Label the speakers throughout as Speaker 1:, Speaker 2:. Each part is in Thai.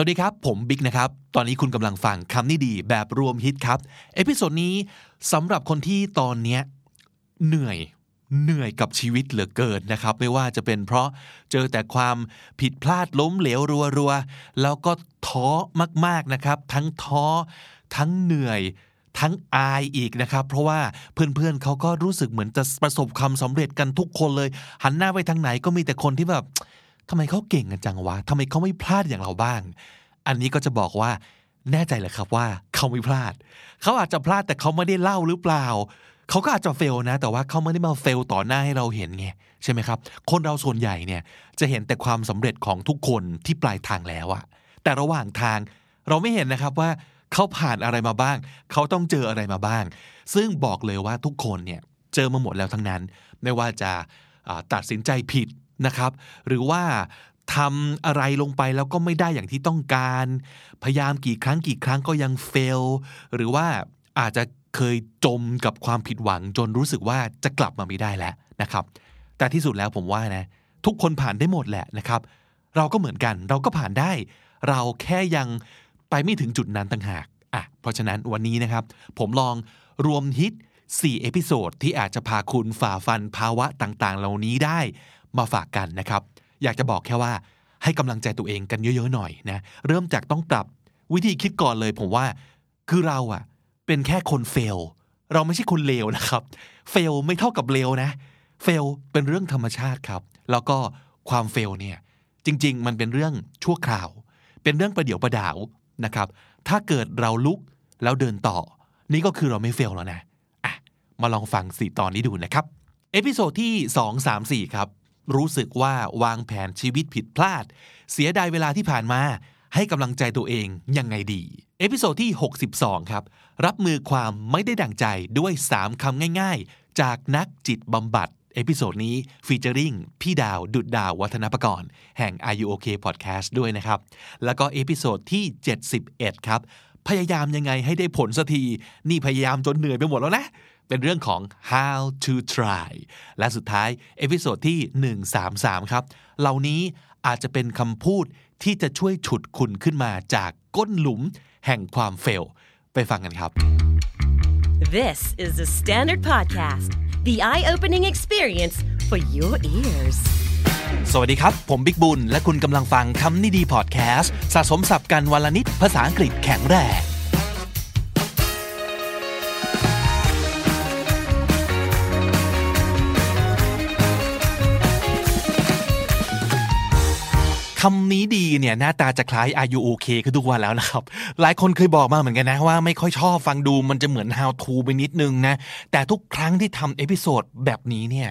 Speaker 1: หวัดดีครับ ผมบิ๊กนะครับ ตอนนี้คุณกำลังฟังคำนี้ดีแบบรวมฮิตครับ episode นี้สำหรับคนที่ตอนเนี้ยเหนื่อยเหนื่อยกับชีวิตเหลือเกินนะครับ ไม่ว่าจะเป็นเพราะเจอแต่ความผิดพลาดล้มเหลวรัวๆ แล้วก็ท้อมากๆนะครับ ทั้งท้อ ทั้งเหนื่อย ทั้งอายอีกนะครับ เพราะว่าเพื่อนๆเขาก็รู้สึกเหมือนจะประสบความสำเร็จกันทุกคนเลย หันหน้าไปทางไหนก็มีแต่คนที่แบบ ทำไมเขาเก่งกันจังวะทำไมเขาไม่พลาดอย่างเราบ้าง อันนี้ก็จะบอกว่าแน่ใจเลยครับว่าเขาไม่พลาด เขาอาจจะพลาดแต่เขาไม่ได้เล่าหรือเปล่า เขาก็อาจจะเฟลนะ แต่ว่าเขาไม่ได้มาเฟลต่อหน้าให้เราเห็นไงใช่ไหมครับ คนเราส่วนใหญ่เนี่ยจะเห็นแต่ความสำเร็จของทุกคนที่ปลายทางแล้วอะแต่ระหว่างทางเราไม่เห็นนะครับว่าเขาผ่านอะไรมาบ้าง เขาต้องเจออะไรมาบ้าง ซึ่งบอกเลยว่าทุกคนเนี่ยเจอมาหมดแล้วทั้งนั้น ไม่ว่าจะาตัดสินใจผิด นะครับ หรือว่าทำอะไรลงไปแล้วก็ไม่ได้อย่างที่ต้องการ พยายามกี่ครั้งกี่ครั้งก็ยังเฟล หรือว่าอาจจะเคยจมกับความผิดหวังจนรู้สึกว่าจะกลับมาไม่ได้แล้วนะครับ แต่ที่สุดแล้วผมว่านะทุกคนผ่านได้หมดแหละนะครับ เราก็เหมือนกันเราก็ผ่านได้ เราแค่ยังไปไม่ถึงจุดนั้นต่างหากอะเพราะฉะนั้นวันนี้นะครับ ผมลองรวมฮิต4 episode ที่อาจจะพาคุณฝ่าฟันภาวะต่างๆ เหล่านี้ได้ มาฝากกันนะครับ อยากจะบอกแค่ว่าให้กำลังใจตัวเองกันเยอะ ๆ หน่อยนะเริ่มจากต้องปรับวิธีคิดก่อนเลยผมว่าคือเราอะเป็นแค่คน fail เราไม่ใช่คนเลวนะครับ fail ไม่เท่ากับเลวนะ fail เป็นเรื่องธรรมชาติครับ แล้วก็ความ fail เนี่ยจริง ๆ มันเป็นเรื่องชั่วคราว เป็นเรื่องประเดี๋ยวประดาวนะครับ ถ้าเกิดเราลุกแล้วเดินต่อ นี่ก็คือเราไม่ fail แล้วนะอะมาลองฟังสี่ตอนนี้ดูนะครับ episode ที่ 2 3 4 ครับ รู้สึกว่าวางแผนชีวิตผิดพลาด เสียดายเวลาที่ผ่านมาให้กำลังใจตัวเองยังไงดี episode ที่ 62 ครับ รับมือความไม่ได้ดั่งใจด้วย 3 คำง่าย ๆ จากนักจิตบำบัด episode นี้featuring พี่ดาวดุจดาววัฒนปกรณ์แห่ง R U OK Podcast ด้วยนะครับ แล้วก็ episode ที่ 71 ครับ พยายามยังไงให้ได้ผลสักที นี่พยายามจนเหนื่อยไปหมดแล้วนะ เป็นเรื่องของ how to try และสุดท้าย episode ที่ 133 ครับ เหล่านี้อาจจะเป็นคำพูดที่จะช่วยฉุดคุณขึ้นมาจากก้นหลุมแห่งความ fail ไปฟังกันครับ
Speaker 2: This is the Standard Podcast, the eye opening experience for your ears.
Speaker 1: สวัสดีครับ ผมบิ๊กบุญ และคุณกำลังฟังคำนี้ดีพอดแคสต์สะสมสับกันวันละนิดภาษาอังกฤษแข็งแรง คำนี้ดีเนี่ยหน้าตาจะคล้าย Are you okay คือทุกวันแล้วนะครับ หลายคนเคยบอกมาเหมือนกันนะว่าไม่ค่อยชอบฟังดูมันจะเหมือน how to ไปนิดนึงนะ แต่ทุกครั้งที่ทำ episode แบบนี้เนี่ย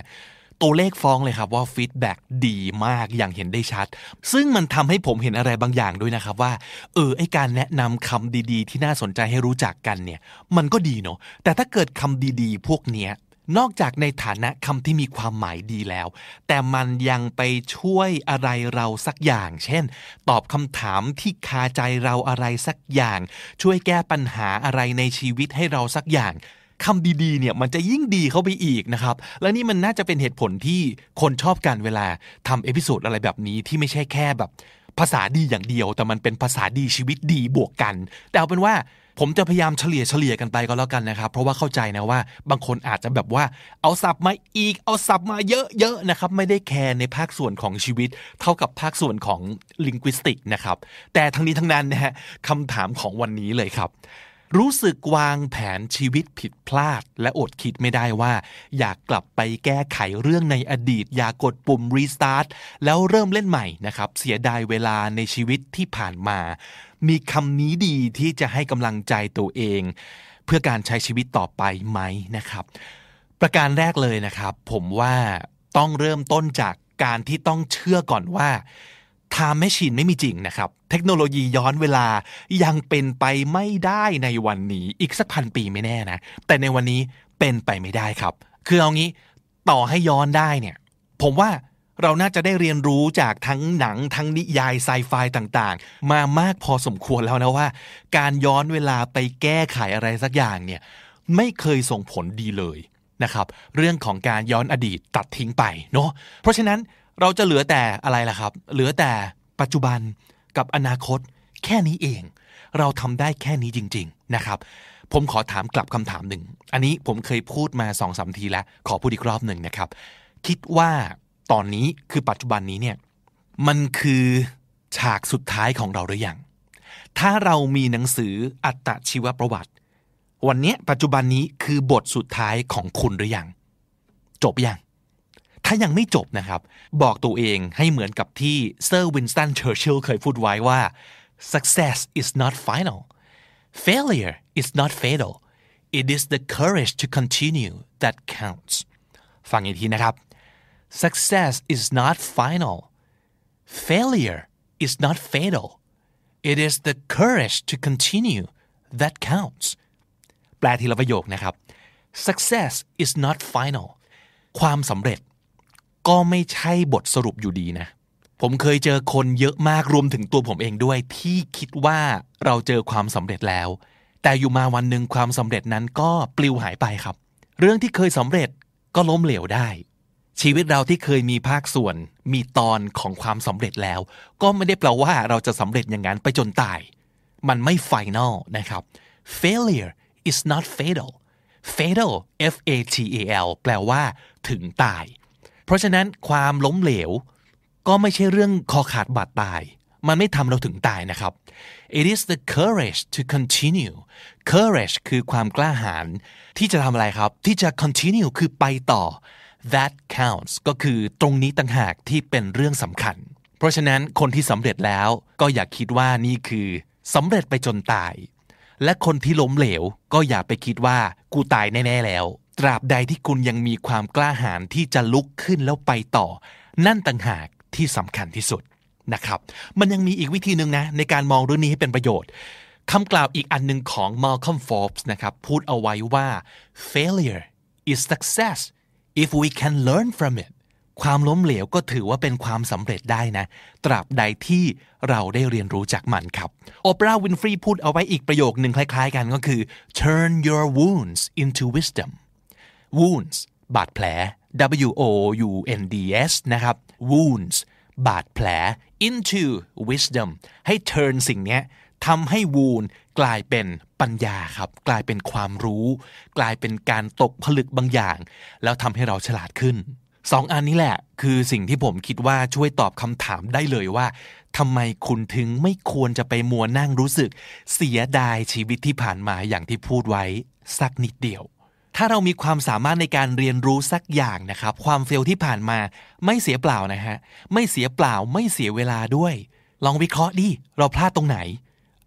Speaker 1: ตัวเลขฟ้องเลยครับว่า feedback ดีมากอย่างเห็นได้ชัด ซึ่งมันทำให้ผมเห็นอะไรบางอย่างด้วยนะครับว่า เออไอ้การแนะนำคำดีๆ ที่น่าสนใจให้รู้จักกันเนี่ย มันก็ดีเนาะแต่ถ้าเกิดคำดีๆ พวกเนี้ย นอกจากในฐานะคำที่มีความหมายดีแล้ว แต่มันยังไปช่วยอะไรเราสักอย่าง เช่น ตอบคำถามที่คาใจเราอะไรสักอย่าง ช่วยแก้ปัญหาอะไรในชีวิตให้เราสักอย่างคำดีๆเนี่ยมันจะยิ่งดีเข้าไปอีกนะครับ และนี่มันน่าจะเป็นเหตุผลที่คนชอบกันเวลาทำ episode อะไรแบบนี้ที่ไม่ใช่แค่แบบ ภาษาดีอย่างเดียว แต่มันเป็นภาษาดีชีวิตดีบวกกัน แต่เอาเป็นว่า ผมจะพยายามเฉลี่ยเฉลี่ยกันไปก็แล้วกันนะครับ เพราะว่าเข้าใจนะว่า บางคนอาจจะแบบว่า เอาศัพท์มาอีก เอาศัพท์มาเยอะๆนะครับ ไม่ได้แคร์ในภาคส่วนของชีวิต เท่ากับภาคส่วนของลิงกุสติกนะครับ แต่ทั้งนี้ทั้งนั้นนะฮะคำถามของวันนี้เลยครับ รู้สึกวางแผนชีวิตผิดพลาด และอดคิดไม่ได้ว่า อยากกลับไปแก้ไขเรื่องในอดีต อยากกดปุ่มรีสตาร์ทแล้วเริ่มเล่นใหม่นะครับ เสียดายเวลาในชีวิตที่ผ่านมา มีคำนี้ดีที่จะให้กำลังใจตัวเอง เพื่อการใช้ชีวิตต่อไปไหมนะครับ ประการแรกเลยนะครับ ผมว่าต้องเริ่มต้นจากการที่ต้องเชื่อก่อนว่าไทม์แมชชีนไม่มีจริงนะครับ เทคโนโลยีย้อนเวลายังเป็นไปไม่ได้ในวันนี้อีกสักพันปีไม่แน่นะ แต่ในวันนี้เป็นไปไม่ได้ครับ คือเอางี้ต่อให้ย้อนได้เนี่ย ผมว่า เราน่าจะได้เรียนรู้จากทั้งหนังทั้งนิยายไซไฟต่างๆ มามากพอสมควรแล้วนะว่า การย้อนเวลาไปแก้ไขอะไรสักอย่างเนี่ยไม่เคยส่งผลดีเลยนะครับ เรื่องของการย้อนอดีตตัดทิ้งไปเนาะเพราะฉะนั้นเราจะเหลือแต่อะไรล่ะครับ เหลือแต่ปัจจุบันกับอนาคตแแค่นี้เอง เราทำได้แค่นี้จริง ๆนะครับ ผมขอถามกลับคำถามหนึ่ง อันนี้ผมเคยพูดมาสองสามทีแล้ว ขอพูดอีกรอบหนึ่งนะครับ คิดว่า ตอนนี้คือปัจจุบันนี้เนี่ยมันคือฉากสุดท้ายของเราหรือยังถ้าเรามีหนังสืออัตชีวประวัติ วันนี้ปัจจุบันนี้คือบทสุดท้ายของคุณหรือยังจบยังถ้ายังไม่จบนะครับ บอกตัวเองให้เหมือนกับที่เซอร์วินสตันเชอร์ชิลเคยพูดไว้ว่า success is not final failure is not fatal it is the courage to continue that counts ฟังอีกทีนะครับ success is not final failure is not fatal it is the courage to continue that counts แปลทีละประโยคนะครับ success is not final ความสำเร็จ ก็ไม่ใช่บทสรุปอยู่ดีนะ ผมเคยเจอคนเยอะมากรวมถึงตัวผมเองด้วยที่คิดว่าเราเจอความสำเร็จแล้ว แต่อยู่มาวันหนึ่งความสำเร็จนั้นก็ปลิวหายไปครับ เรื่องที่เคยสำเร็จก็ล้มเหลวได้ ชีวิตเราที่เคยมีภาคส่วนมีตอนของความสำเร็จแล้ว ก็ไม่ได้แปลว่าเราจะสำเร็จอย่างนั้นไปจนตาย มันไม่ไฟแนลนะครับ failure is not fatal fatal f a t a l แปลว่า ถึงตาย เพราะฉะนั้นความล้มเหลว ก็ไม่ใช่เรื่องคอขาดบาดตาย มันไม่ทำเราถึงตายนะครับ it is the courage to continue courage คือความกล้าหาญที่จะทำอะไรครับ ที่จะ continue คือไปต่อ that counts ก็คือตรงนี้ต่างหากที่เป็นเรื่องสำคัญ เพราะฉะนั้นคนที่สำเร็จแล้วก็อย่าคิดว่านี่คือสำเร็จไปจนตาย และคนที่ล้มเหลว ก็อย่าไปคิดว่ากูตายแน่ ๆ แล้ว ตราบใดที่คุณยังมีความกล้าหาญที่จะลุกขึ้นแล้วไปต่อ นั่นต่างหากที่สำคัญที่สุดนะครับมันยังมีอีกวิธีหนึ่งนะในการมองเรื่องนี้ให้เป็นประโยชน์คำกล่าวอีกอันหนึ่งของ Malcolm Forbes นะครับพูดเอาไว้ว่า failure is success if we can learn from it ความล้มเหลวก็ถือว่าเป็นความสำเร็จได้นะ ตราบใดที่เราได้เรียนรู้จากมันครับโอปราห์วินฟรีพูดเอาไว้อีกประโยคหนึ่งคล้ายๆกันก็คือ turn your wounds into wisdom wounds บาดแผล W O U N D S นะครับ wounds บาดแผล into wisdom ให้ turn สิ่งนี้ทำให้ wound กลายเป็นปัญญาครับ กลายเป็นความรู้ กลายเป็นการตกผลึกบางอย่าง แล้วทำให้เราฉลาดขึ้นสองอันนี้แหละ คือสิ่งที่ผมคิดว่าช่วยตอบคำถามได้เลยว่าทำไมคุณถึงไม่ควรจะไปมัวนั่งรู้สึก เสียดายชีวิตที่ผ่านมาอย่างที่พูดไว้ สักนิดเดียว ถ้าเรามีความสามารถในการเรียนรู้สักอย่างนะครับ ความเฟลที่ผ่านมาไม่เสียเปล่านะฮะไม่เสียเปล่าไม่เสียเวลาด้วย ลองวิเคราะห์ดิเราพลาดตรงไหน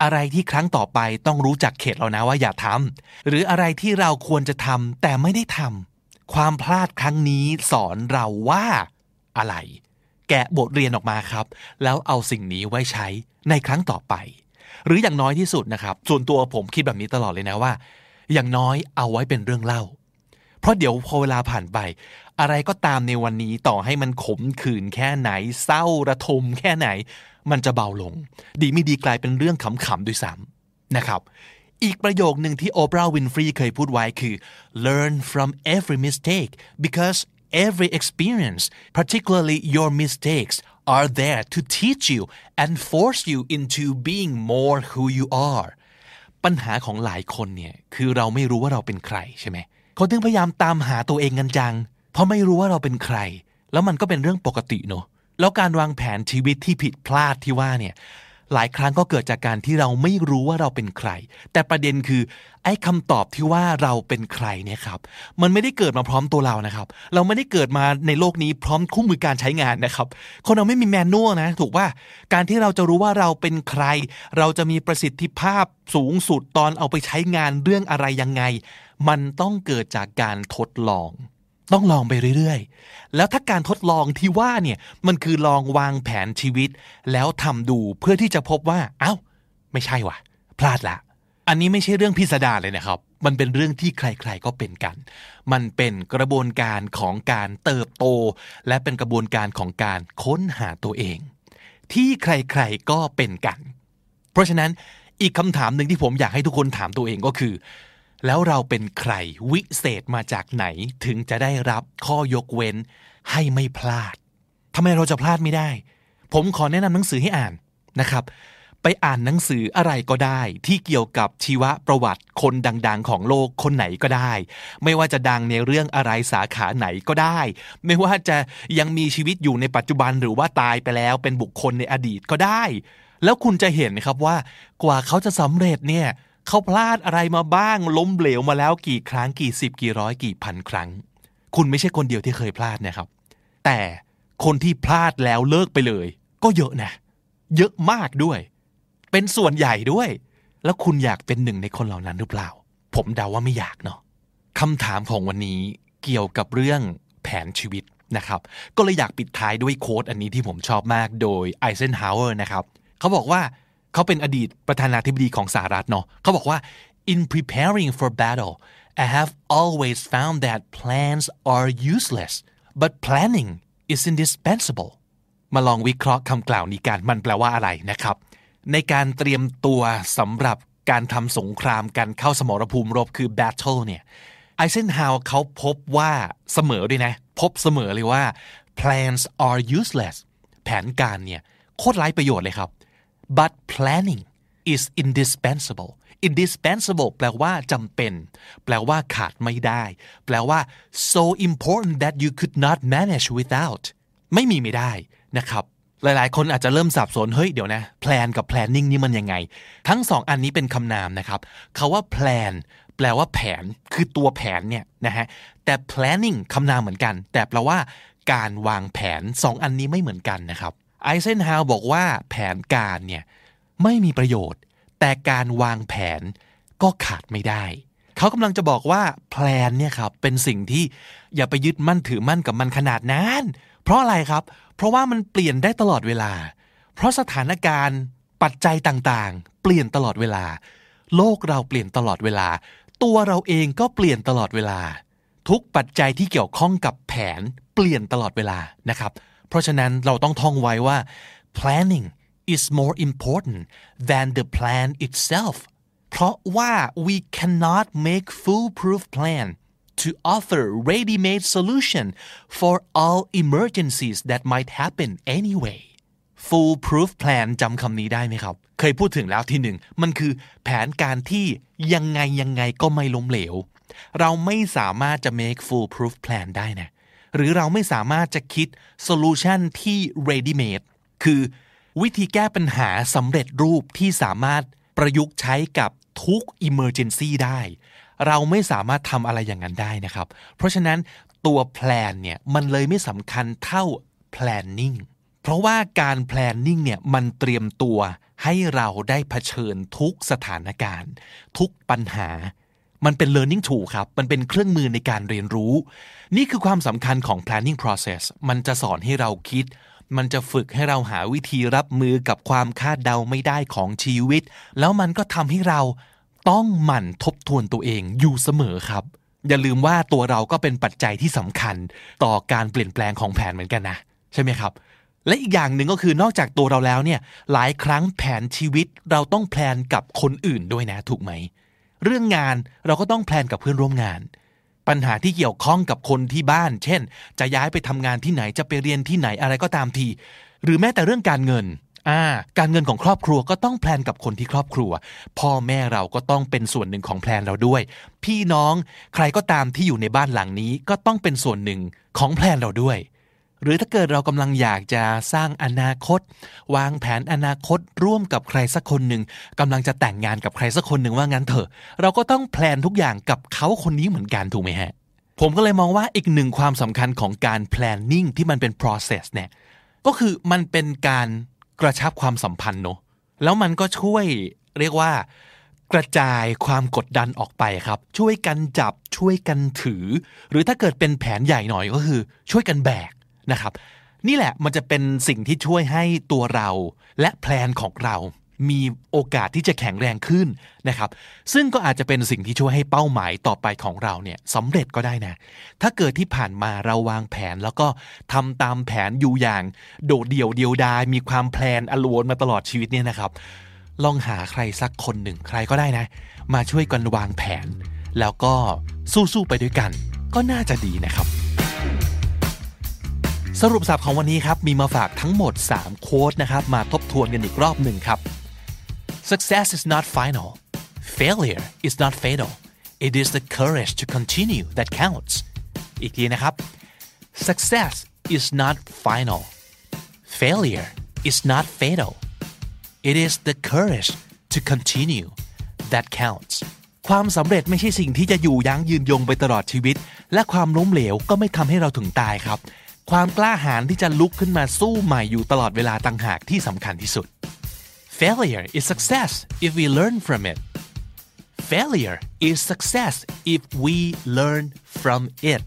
Speaker 1: อะไรที่ครั้งต่อไปต้องรู้จักเขตเรานะว่าอย่าทำหรืออะไรที่เราควรจะทำแต่ไม่ได้ทำความพลาดครั้งนี้สอนเราว่าอะไร แกะบทเรียนออกมาครับ แล้วเอาสิ่งนี้ไว้ใช้ในครั้งต่อไป หรืออย่างน้อยที่สุดนะครับ ส่วนตัวผมคิดแบบนี้ตลอดเลยนะว่า อย่างน้อยเอาไว้เป็นเรื่องเล่า เพราะเดี๋ยวพอเวลาผ่านไป อะไรก็ตามในวันนี้ต่อให้มันขมขื่นแค่ไหน เศร้าระทมแค่ไหน มันจะเบาลง ดีไม่ดีกลายเป็นเรื่องขำๆด้วยซ้ำนะครับอีกประโยคหนึ่งที่โอปราห์วินฟรีเคยพูดไว้คือ learn from every mistake because every experience particularly your mistakes are there to teach you and force you into being more who you are ปัญหาของหลายคนเนี่ยคือเราไม่รู้ว่าเราเป็นใครใช่ไหมเขาถึงพยายามตามหาตัวเองกันจัง เพราะไม่รู้ว่าเราเป็นใคร แล้วมันก็เป็นเรื่องปกติเนอะ แล้วการวางแผนชีวิตที่ผิดพลาดที่ว่าเนี่ยหลายครั้งก็เกิดจากการที่เราไม่รู้ว่าเราเป็นใคร แต่ประเด็นคือ ไอ้คำตอบที่ว่าเราเป็นใครเนี่ยครับ มันไม่ได้เกิดมาพร้อมตัวเรานะครับ เราไม่ได้เกิดมาในโลกนี้พร้อมคู่มือการใช้งานนะครับ คนเราไม่มีแมนนวลนะ ถูกว่าการที่เราจะรู้ว่าเราเป็นใคร เราจะมีประสิทธิภาพสูงสุดตอนเอาไปใช้งานเรื่องอะไรยังไง มันต้องเกิดจากการทดลอง ต้องลองไปเรื่อยๆ แล้วถ้าการทดลองที่ว่าเนี่ยมันคือลองวางแผนชีวิต แล้วทำดูเพื่อที่จะพบว่า เอ้า ไม่ใช่วะพลาดละ อันนี้ไม่ใช่เรื่องพิสดารเลยนะครับ มันเป็นเรื่องที่ใครๆก็เป็นกัน มันเป็นกระบวนการของการเติบโต และเป็นกระบวนการของการค้นหาตัวเอง ที่ใครๆก็เป็นกัน เพราะฉะนั้นอีกคำถามหนึ่งที่ผมอยากให้ทุกคนถามตัวเองก็คือ แล้วเราเป็นใครวิเศษมาจากไหนถึงจะได้รับข้อยกเว้นให้ไม่พลาดทำไมเราจะพลาดไม่ได้ ผมขอแนะนำหนังสือให้อ่านนะครับ ไปอ่านหนังสืออะไรก็ได้ ที่เกี่ยวกับชีวประวัติคนดัง ๆ ของโลกคนไหนก็ได้ ไม่ว่าจะดังในเรื่องอะไรสาขาไหนก็ได้ ไม่ว่าจะยังมีชีวิตอยู่ในปัจจุบันหรือว่าตายไปแล้วเป็นบุคคลในอดีตก็ได้ แล้วคุณจะเห็นครับว่ากว่าเขาจะสำเร็จเนี่ย เขาพลาดอะไรมาบ้าง ล้มเหลวมาแล้วกี่ครั้งกี่สิบกี่ร้อยกี่พันครั้ง คุณไม่ใช่คนเดียวที่เคยพลาดนะครับ แต่คนที่พลาดแล้วเลิกไปเลย ก็เยอะนะ เยอะมากด้วย เป็นส่วนใหญ่ด้วย แล้วคุณอยากเป็นหนึ่งในคนเหล่านั้นหรือเปล่า ผมเดาว่าไม่อยากเนาะคำถามของวันนี้เกี่ยวกับเรื่องแผนชีวิตนะครับ ก็เลยอยากปิดท้ายด้วยโค้ดอันนี้ที่ผมชอบมากโดยไอเซนฮาวเวอร์นะครับ เขาบอกว่า เขาเป็นอดีตประธานาธิบดีของสหรัฐเนาะเขาบอกว่า in preparing for battle I have always found that plans are useless but planning is indispensable มาลองวิเคราะห์คำกล่าวนี้กันมันแปลว่าอะไรนะครับ ในการเตรียมตัวสำหรับการทำสงครามกันเข้าสมรภูมิรบคือ battle เนี่ยไอเซนฮาวเขาพบว่าเสมอด้วยนะ พบเสมอเลยว่า plans are useless แผนการเนี่ย โคตรไร้ประโยชน์เลยครับ but planning is indispensable indispensable แปลว่าจำเป็น แปลว่าขาดไม่ได้ แปลว่า so important that you could not manage without ไม่มีไม่ได้นะครับ หลายๆ คนอาจจะเริ่มสับสน เฮ้ย เดี๋ยวนะ plan กับ planning นี่มันยังไง ทั้งสองอันนี้เป็นคำนามนะครับคาว่า plan แปลว่าแผน คือตัวแผนเนี่ยนะฮะ แต่ planning คำนามเหมือนกัน แต่แปลว่า การวางแผนสองอันนี้ไม่เหมือนกันนะครับ ไอเซนฮาวบอกว่าแผนการเนี่ยไม่มีประโยชน์ แต่การวางแผนก็ขาดไม่ได้ เขากำลังจะบอกว่าแพลนเนี่ยครับเป็นสิ่งที่อย่าไปยึดมั่นถือมั่นกับมันขนาดนั้น เพราะอะไรครับ เพราะว่ามันเปลี่ยนได้ตลอดเวลา เพราะสถานการณ์ปัจจัยต่างๆ เปลี่ยนตลอดเวลา โลกเราเปลี่ยนตลอดเวลา ตัวเราเองก็เปลี่ยนตลอดเวลา ทุกปัจจัยที่เกี่ยวข้องกับแผนเปลี่ยนตลอดเวลานะครับ เพราะฉะนั้นเราต้องท่องไว้ว่า planning is more important than the plan itself เพราะว่า we cannot make foolproof plan to offer ready-made solution for all emergencies that might happen anyway foolproof plan จำคำนี้ได้ไหมครับ เคยพูดถึงแล้วทีหนึ่ง มันคือแผนการที่ยังไงยังไงก็ไม่ล้มเหลว เราไม่สามารถจะ make foolproof plan ได้นะ หรือเราไม่สามารถจะคิด solution ที่ ready made คือวิธีแก้ปัญหาสำเร็จรูปที่สามารถประยุกต์ใช้กับทุก emergency ได้ เราไม่สามารถทำอะไรอย่างนั้นได้นะครับ เพราะฉะนั้นตัว plan เนี่ยมันเลยไม่สำคัญเท่า planning เพราะว่าการ planning เนี่ยมันเตรียมตัวให้เราได้เผชิญทุกสถานการณ์ ทุกปัญหา มันเป็น learning tool ครับ มันเป็นเครื่องมือในการเรียนรู้ นี่คือความสำคัญของ planning process มันจะสอนให้เราคิด มันจะฝึกให้เราหาวิธีรับมือกับความคาดเดาไม่ได้ของชีวิต แล้วมันก็ทำให้เราต้องหมั่นทบทวนตัวเองอยู่เสมอครับ อย่าลืมว่าตัวเราก็เป็นปัจจัยที่สำคัญต่อการเปลี่ยนแปลงของแผนเหมือนกันนะ ใช่ไหมครับและอีกอย่างหนึ่งก็คือนอกจากตัวเราแล้วเนี่ยหลายครั้งแผนชีวิตเราต้องแพลนกับคนอื่นด้วยนะถูกไหม เรื่องงานเราก็ต้องแพลนกับเพื่อนร่วมงาน ปัญหาที่เกี่ยวข้องกับคนที่บ้าน เช่น จะย้ายไปทำงานที่ไหนจะไปเรียนที่ไหนอะไรก็ตามที หรือแม้แต่เรื่องการเงินอ่าการเงินของครอบครัวก็ต้องแพลนกับคนที่ครอบครัว พ่อแม่เราก็ต้องเป็นส่วนหนึ่งของแพลนเราด้วย พี่น้องใครก็ตามที่อยู่ในบ้านหลังนี้ก็ต้องเป็นส่วนหนึ่งของแพลนเราด้วย หรือถ้าเกิดเรากำลังอยากจะสร้างอนาคต วางแผนอนาคตร่วมกับใครสักคนหนึ่งกำลังจะแต่งงานกับใครสักคนหนึ่งว่างั้นเถอะ เราก็ต้องแพลนทุกอย่างกับเขาคนนี้เหมือนกันถูกไหมฮะ ผมก็เลยมองว่าอีกหนึ่งความสำคัญของการ planning ที่มันเป็น process เนี่ยก็คือมันเป็นการกระชับความสัมพันธ์เนอะแล้วมันก็ช่วยเรียกว่ากระจายความกดดันออกไปครับ ช่วยกันจับช่วยกันถือ หรือถ้าเกิดเป็นแผนใหญ่หน่อยก็คือ ช่วยกันแบก นะครับ นี่แหละมันจะเป็นสิ่งที่ช่วยให้ตัวเราและแพลนของเรา มีโอกาสที่จะแข็งแรงขึ้นนะครับ ซึ่งก็อาจจะเป็นสิ่งที่ช่วยให้เป้าหมายต่อไปของเราเนี่ยสำเร็จก็ได้นะ ถ้าเกิดที่ผ่านมาเราวางแผนแล้วก็ทำตามแผนอยู่อย่าง โดดเดี่ยวเดียวดายมีความแพลนอลวนมาตลอดชีวิตเนี่ยนะครับลองหาใครสักคนหนึ่งใครก็ได้นะ มาช่วยกันวางแผน แล้วก็สู้ๆไปด้วยกัน ก็น่าจะดีนะครับ สรุปสับของวันนี้ครับมีมาฝากทั้งหมด 3 โค้ดนะครับ มาทบทวนกันอีกรอบหนึ่งครับ success is not final failure is not fatal it is the courage to continue that counts อีกทีนะครับ success is not final failure is not fatal it is the courage to continue that counts ความสำเร็จไม่ใช่สิ่งที่จะอยู่ยั้งยืนยงไปตลอดชีวิต และความล้มเหลวก็ไม่ทำให้เราถึงตายครับ ความกล้าหาญที่จะลุกขึ้นมาสู้ใหม่อยู่ตลอดเวลาต่างหากที่สำคัญที่สุด failure is success if we learn from it failure is success if we learn from it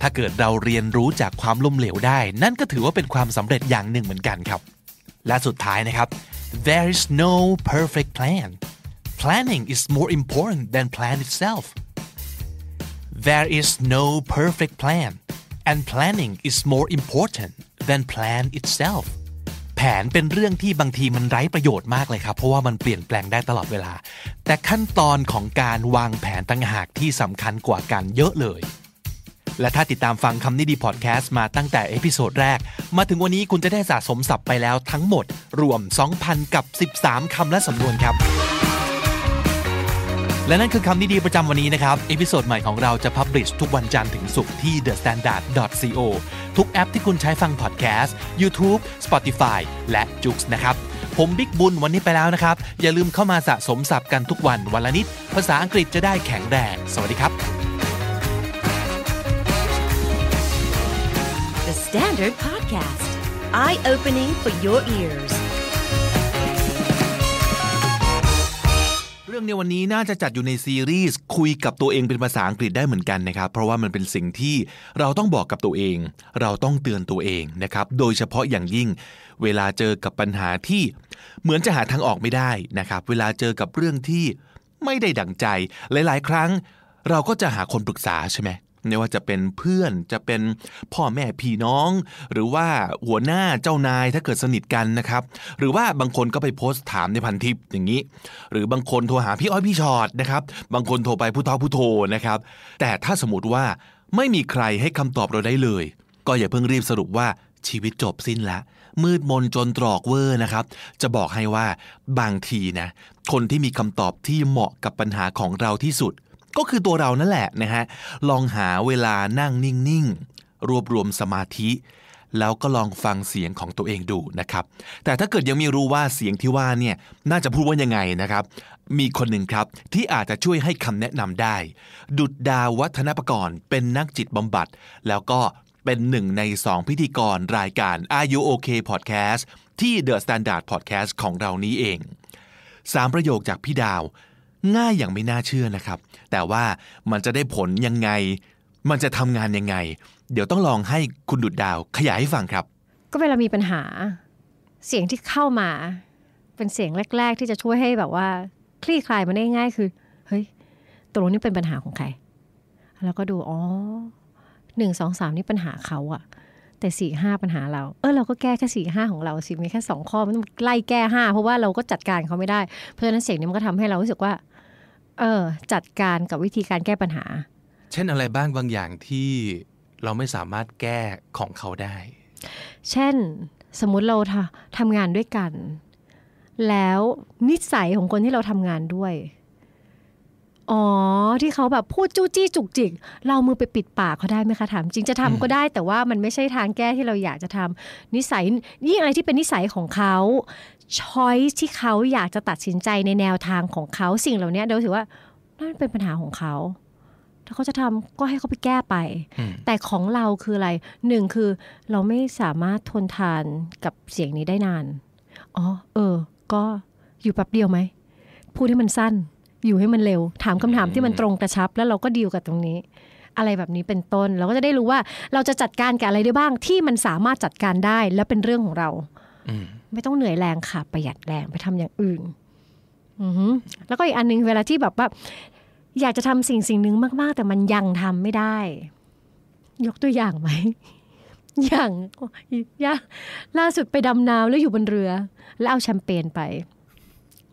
Speaker 1: ถ้าเกิดเราเรียนรู้จากความล้มเหลวได้ นั่นก็ถือว่าเป็นความสำเร็จอย่างหนึ่งเหมือนกันครับ และสุดท้ายนะครับ there is no perfect plan planning is more important than plan itself there is no perfect plan and planning is more important than plan itself แผนเป็นเรื่องที่บางทีมันไร้ประโยชน์มากเลยครับ เพราะว่ามันเปลี่ยนแปลงได้ตลอดเวลา แต่ขั้นตอนของการวางแผนต่างหากที่สำคัญกว่ากันเยอะเลย และถ้าติดตามฟังคำนี้ดีพอดแคสต์มาตั้งแต่ episode แรก มาถึงวันนี้คุณจะได้สะสมศัพท์ไปแล้วทั้งหมด รวม 2,000 กับ 13คำและสำนวนครับ และนั่นคือคำนี้ดีประจำวันนี้นะครับ episode ใหม่ของเราจะ publish ทุกวันจันทร์ถึงศุกร์ที่ thestandard.co ทุกแอปที่คุณใช้ฟังพอดแคสต์ YouTube Spotify และ j o o x นะครับ ผมบิ๊กบุญวันนี้ไปแล้วนะครับ อย่าลืมเข้ามาสะสมศัพท์กันทุกวันวันละนิด ภาษาอังกฤษจะได้แข็งแรง สวัสดีครับ
Speaker 2: The Standard Podcast, eye opening for your ears.
Speaker 1: เรื่องในวันนี้น่าจะจัดอยู่ในซีรีส์คุยกับตัวเองเป็นภาษาอังกฤษได้เหมือนกันนะครับ เพราะว่ามันเป็นสิ่งที่เราต้องบอกกับตัวเอง เราต้องเตือนตัวเองนะครับ โดยเฉพาะอย่างยิ่ง เวลาเจอกับปัญหาที่เหมือนจะหาทางออกไม่ได้นะครับ เวลาเจอกับเรื่องที่ไม่ได้ดั่งใจ หลาย ๆ ครั้ง เราก็จะหาคนปรึกษาใช่ไหม ไม่ว่าจะเป็นเพื่อนจะเป็นพ่อแม่พี่น้อง หรือว่าหัวหน้าเจ้านายถ้าเกิดสนิทกันนะครับ หรือว่าบางคนก็ไปโพสต์ถามในพันทิปอย่างนี้ หรือบางคนโทรหาพี่อ้อยพี่ชอดนะครับ บางคนโทรไปผู้ท้อผู้โทนะครับ แต่ถ้าสมมติว่าไม่มีใครให้คำตอบเราได้เลย ก็อย่าเพิ่งรีบสรุปว่าชีวิตจบสิ้นละ มืดมนจนตรอกเวอร์นะครับ จะบอกให้ว่าบางทีนะ คนที่มีคำตอบที่เหมาะกับปัญหาของเราที่สุด ก็คือตัวเรานั่นแหละนะฮะลองหาเวลานั่งนิ่งๆ รวบรวมสมาธิ แล้วก็ลองฟังเสียงของตัวเองดูนะครับ แต่ถ้าเกิดยังไม่รู้ว่าเสียงที่ว่าเนี่ยน่าจะพูดว่ายังไงนะครับ มีคนหนึ่งครับที่อาจจะช่วยให้คำแนะนำได้ ดุดดาวัฒนประกรณ์เป็นนักจิตบำบัด แล้วก็เป็นหนึ่งในสองพิธีกรรายการ Are You OK Podcast ที่ The Standard Podcast ของเรานี้เองสามประโยคจากพี่ดาว ง่ายอย่างไม่น่าเชื่อนะครับ แต่ว่ามันจะได้ผลยังไง มันจะทำงานยังไง เดี๋ยวต้องลองให้คุณดุดดาวขยายให้ฟังครับ
Speaker 3: ก็เวลามีปัญหา เสียงที่เข้ามา เป็นเสียงแรก ๆ ที่จะช่วยให้แบบว่า คลี่คลายมันได้ง่ายคือ เฮ้ยตกลงนี่เป็นปัญหาของใคร แล้วก็ดูอ๋อหนึ่งสองสามนี่ปัญหาเขาอะ แต่สี่ห้าปัญหาเรา เออเราก็แก้แค่สี่ห้าของเราสิมีแค่สองข้อไม่ต้องไล่แก้ห้าเพราะว่าเราก็จัดการเขาไม่ได้ เพราะฉะนั้นเสียงนี้มันก็ทำให้เรารู้สึกว่า เออ จัดการกับวิธีการแก้ปัญหา
Speaker 4: เช่นอะไรบ้างบางอย่างที่เราไม่สามารถแก้ของเขาได้
Speaker 3: เช่นสมมุติเราทำทำงานด้วยกัน แล้วนิสัยของคนที่เราทำงานด้วย อ๋อ ที่เขาแบบพูดจู้จี้จุกจิก เรามือไปปิดปากเขาได้ไหมคะถามจริงจะทำก็ได้ แต่ว่ามันไม่ใช่ทางแก้ที่เราอยากจะทำนิสัยยิ่งอะไรที่เป็นนิสัยของเขาช้อยที่เขาอยากจะตัดสินใจในแนวทางของเขาสิ่งเหล่านี้เราถือว่านั่นเป็นปัญหาของเขาถ้าเขาจะทำก็ให้เขาไปแก้ไป
Speaker 4: อืม
Speaker 3: แต่ของเราคืออะไรหนึ่งคือเราไม่สามารถทนทานกับเสียงนี้ได้นาน อ๋อ เออ ก็อยู่แป๊บเดียวไหมพูดให้มันสั้น อยู่ให้มันเร็ว ถามคำถามที่มันตรงกระชับ แล้วเราก็ดีลกับตรงนี้ อะไรแบบนี้เป็นต้น เราก็จะได้รู้ว่าเราจะจัดการกับอะไรได้บ้างที่มันสามารถจัดการได้และเป็นเรื่องของเรา
Speaker 4: อืม
Speaker 3: ไม่ต้องเหนื่อยแรงค่ะ ประหยัดแรงไปทำอย่างอื่นอือหือแล้วก็อีกอันหนึงเวลาที่แบบว่าอยากจะทำสิ่งสิ่งหนึ่งมาก ๆ แต่มันยังทำไม่ได้ ยกตัวอย่างไหมอย่างอย่างล่าสุดไปดำน้ำแล้วอยู่บนเรือ แล้วเอาแชมเปญไป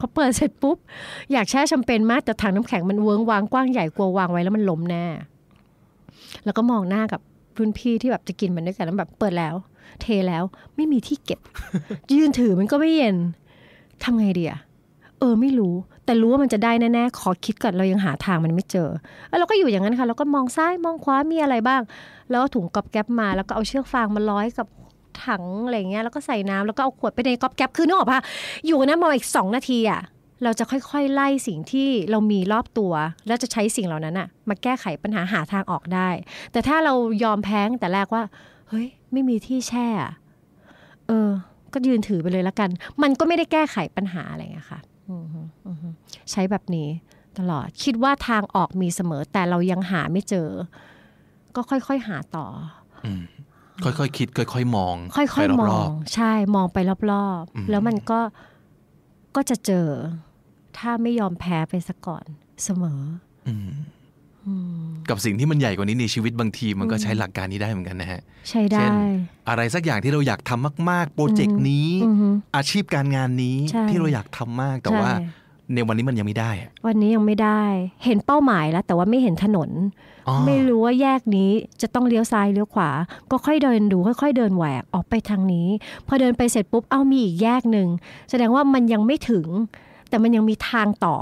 Speaker 3: พอเปิดเสร็จปุ๊บ อยากแช่แชมเปญมากแต่ถังน้ำแข็งมันเวิ้งวางกว้างใหญ่กลัววางไว้แล้วมันล้มแน่แล้วก็มองหน้ากับรุ่นพี่ที่แบบจะกินมันด้วยกันแล้วแบบเปิดแล้ว เทแล้วไม่มีที่เก็บ ยืนถือมันก็ไม่เย็นทำไงดีอะเออไม่รู้ แต่รู้ว่ามันจะได้แน่ๆขอคิดก่อนเรายังหาทางมันไม่เจอแล้วเราก็อยู่อย่างนั้นค่ะเราก็มองซ้ายมองขวามีอะไรบ้าง แล้วถุงก๊อบแก๊บมาแล้วก็เอาเชือกฟางมาร้อยกับ ถังอะไรเงี้ยแล้วก็ใส่น้ำแล้วก็เอาขวดไปในก๊อบแก๊บคือนึกออกปะอยู่นะมองอีกสองนาทีอะเราจะค่อยๆ ไล่สิ่งที่เรามีรอบตัว แล้วจะใช้สิ่งเหล่านั้นอะมาแก้ไขปัญหาหาทางออกได้ แต่ถ้าเรายอมแพ้งแต่แรกว่า เฮ้ย ไม่มีที่แช่เออ ก็ยืนถือไปเลยละกัน มันก็ไม่ได้แก้ไขปัญหาอะไรเงี้ยค่ะใช้แบบนี้ตลอดคิดว่าทางออกมีเสมอแต่เรายังหาไม่เจอ ก็ค่อยๆหาต่อ
Speaker 4: ค่อยๆคิดค่อยๆมอง
Speaker 3: ค่อย
Speaker 4: ไป
Speaker 3: ๆม
Speaker 4: ร
Speaker 3: อ
Speaker 4: องบ
Speaker 3: ใช่มองไปรอบๆ แล้วมันก็ก็จะเจอ ถ้าไม่ยอมแพ้ไปซะก่อนเสมอ
Speaker 4: ๆกับสิ่งที่มันใหญ่กว่านี้ในชีวิตบางทีมันก็ใช้หลักการนี้ได้เหมือนกันนะฮะ
Speaker 3: ใช่ได้
Speaker 4: เช่นอะไรสักอย่างที่เราอยากทำมาก ๆ โปรเจกต์นี้
Speaker 3: อือฮึ
Speaker 4: อาชีพการงานนี้
Speaker 3: ใช่
Speaker 4: ที่เราอยากทำมากแต่
Speaker 3: ใช่
Speaker 4: ว่า ในวันนี้มันยังไม่ได้อะ
Speaker 3: วันนี้ยังไม่ได้ เห็นเป้าหมายแล้ว แต่ว่าไม่เห็นถนน
Speaker 4: อ๋อ
Speaker 3: ไม่รู้ว่าแยกนี้จะต้องเลี้ยวซ้ายเลี้ยวขวา ก็ค่อยเดินดูค่อย ๆ เดินแหวกออกไปทางนี้ พอเดินไปเสร็จปุ๊บเอ้ามีอีกแยกหนึ่งแสดงว่ามันยังไม่ถึง แต่มันยังมีทางต่อ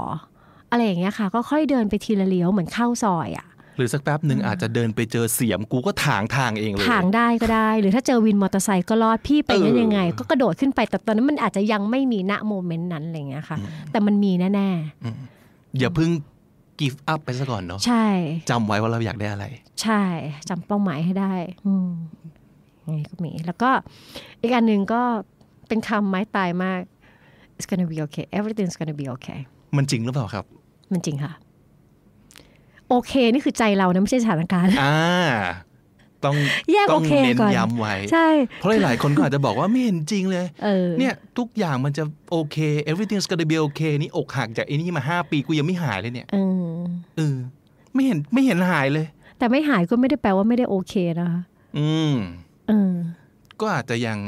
Speaker 3: อะไรอย่างเงี้ยค่ะ ก็ค่อยเดินไปทีละเลี้ยวเหมือนเข้าซอยอะ
Speaker 4: หรือสักแป๊บหนึ่งอาจจะเดินไปเจอเสียมกูก็ถางทางเองเลย
Speaker 3: ถางได้ก็ได้ หรือถ้าเจอวินมอเตอร์ไซค์ก็รอดพี่ไปได้
Speaker 4: เออ
Speaker 3: ยังไง ก็กระโดดขึ้นไปแต่ตอนนั้นมันอาจจะยังไม่มีณโมเมนต์นั้นอะไรอย่างเงี้ยค่ะ แต่มันมีแน่
Speaker 4: อย่าเพิ่ง give up ไปซะก่อนเนาะ
Speaker 3: ๆใช่
Speaker 4: จำไว้ว่าเราอยากได้อะไร
Speaker 3: ใช่จำเป้าหมายให้ได้อืมอย่างนี้ก็มีแล้วก็อีกอันหนึ่งก็เป็นคำไม้ตายมาก it's gonna be okay everything's gonna be okay
Speaker 4: มันจริงหรือเปล่าครับ
Speaker 3: มันจริงค่ะ โอเค นี่คือใจเรานะไม่ใช่สถานการณ์
Speaker 4: อ่าต้อง
Speaker 3: แยก
Speaker 4: ต้
Speaker 3: โองเค
Speaker 4: เน้น
Speaker 3: ก่อน
Speaker 4: ย้ำไว้
Speaker 3: ใช่
Speaker 4: เพราะหลายๆคนก็อาจจะบอกว่าไม่เห็นจริงเลย
Speaker 3: เออ
Speaker 4: เนี่ยทุกอย่างมันจะโอเค everything's gonna be okay นี่อกหักจากไอ้นี่มาห้าปีกูยังไม่หายเลยเนี่ย
Speaker 3: เออ
Speaker 4: เออไม่เห็นไม่เห็นหายเลย
Speaker 3: แต่ไม่หายก็ไม่ได้แปลว่าไม่ได้โอเคนะคะ
Speaker 4: อืม
Speaker 3: เออ
Speaker 4: ก็อาจจะยัง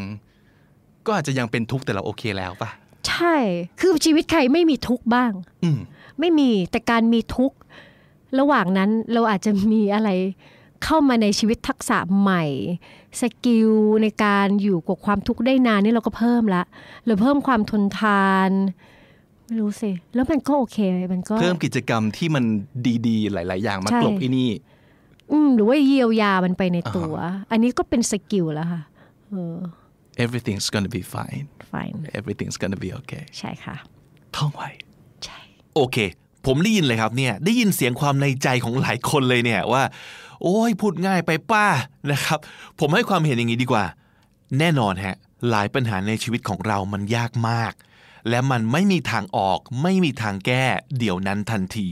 Speaker 4: ก็อาจจะยังเป็นทุกข์แต่เราโอเคแล้วป่ะ
Speaker 3: ใช่ คือชีวิตใครไม่มีทุกข์บ้าง
Speaker 4: อืม
Speaker 3: ไม่มีแต่การมีทุกข์ ระหว่างนั้นเราอาจจะมีอะไรเข้ามาในชีวิตทักษะใหม่ สกิลในการอยู่กับความทุกข์ได้นานนี่เราก็เพิ่มละหรือเพิ่มความทนทานไม่รู้สิแล้วมันก็โอเคมันก็
Speaker 4: เพิ่มกิจกรรมที่มันดีๆ หลาย ๆ อย่างมา
Speaker 3: ใช่
Speaker 4: กลบไอ้นี่
Speaker 3: อืมหรือว่าเยียวยามันไปในตัว อันนี้ก็เป็นสกิลแล้วค่ะเออ
Speaker 4: everything's gonna be fine
Speaker 3: fine
Speaker 4: everything's gonna be okay
Speaker 3: ใช่ค่ะ
Speaker 4: ท่องไว้
Speaker 3: ใช่
Speaker 1: โอเค ผมได้ยินเลยครับเนี่ยได้ยินเสียงความในใจของหลายคนเลยเนี่ยว่า โอ้ยพูดง่ายไปป้านะครับ ผมให้ความเห็นอย่างนี้ดีกว่า แน่นอนฮะหลายปัญหาในชีวิตของเรามันยากมาก และมันไม่มีทางออก ไม่มีทางแก้ เดี๋ยวนั้นทันที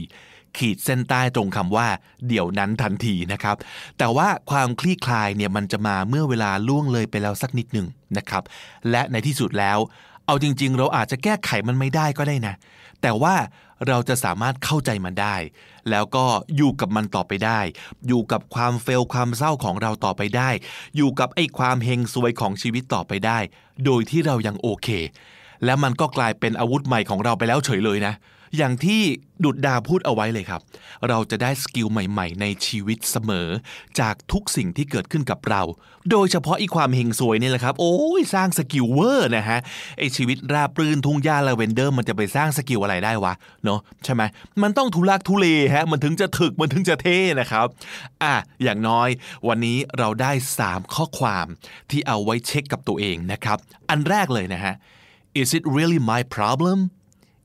Speaker 1: ขีดเส้นใต้ตรงคำว่า เดี๋ยวนั้นทันทีนะครับ แต่ว่าความคลี่คลายเนี่ยมันจะมาเมื่อเวลาล่วงเลยไปแล้วสักนิดหนึ่งนะครับ และในที่สุดแล้ว เอาจริง ๆ เราอาจจะแก้ไขมันไม่ได้ก็ได้นะ แต่ว่า เราจะสามารถเข้าใจมันได้ แล้วก็อยู่กับมันต่อไปได้ อยู่กับความเฟลความเศร้าของเราต่อไปได้ อยู่กับไอ้ความเฮงซวยของชีวิตต่อไปได้ โดยที่เรายังโอเค และมันก็กลายเป็นอาวุธใหม่ของเราไปแล้วเฉยเลยนะ อย่างที่ดุจดาวพูดเอาไว้เลยครับ เราจะได้สกิลใหม่ๆ ในชีวิตเสมอ จากทุกสิ่งที่เกิดขึ้นกับเรา โดยเฉพาะอีความเฮงซวยนี่แหละครับ โอ้ยสร้างสกิลเวอร์นะฮะไอชีวิตราบรื่นทุ่งหญ้าลาเวนเดอร์มันจะไปสร้างสกิลอะไรได้วะเนาะใช่ไหมมันต้องทุลักทุเลฮะมันถึงจะถึกมันถึงจะเท่นะครับอะอย่างน้อยวันนี้เราได้ 3 ข้อความที่เอาไว้เช็คกับตัวเองนะครับ อันแรกเลยนะฮะ Is it really my problem?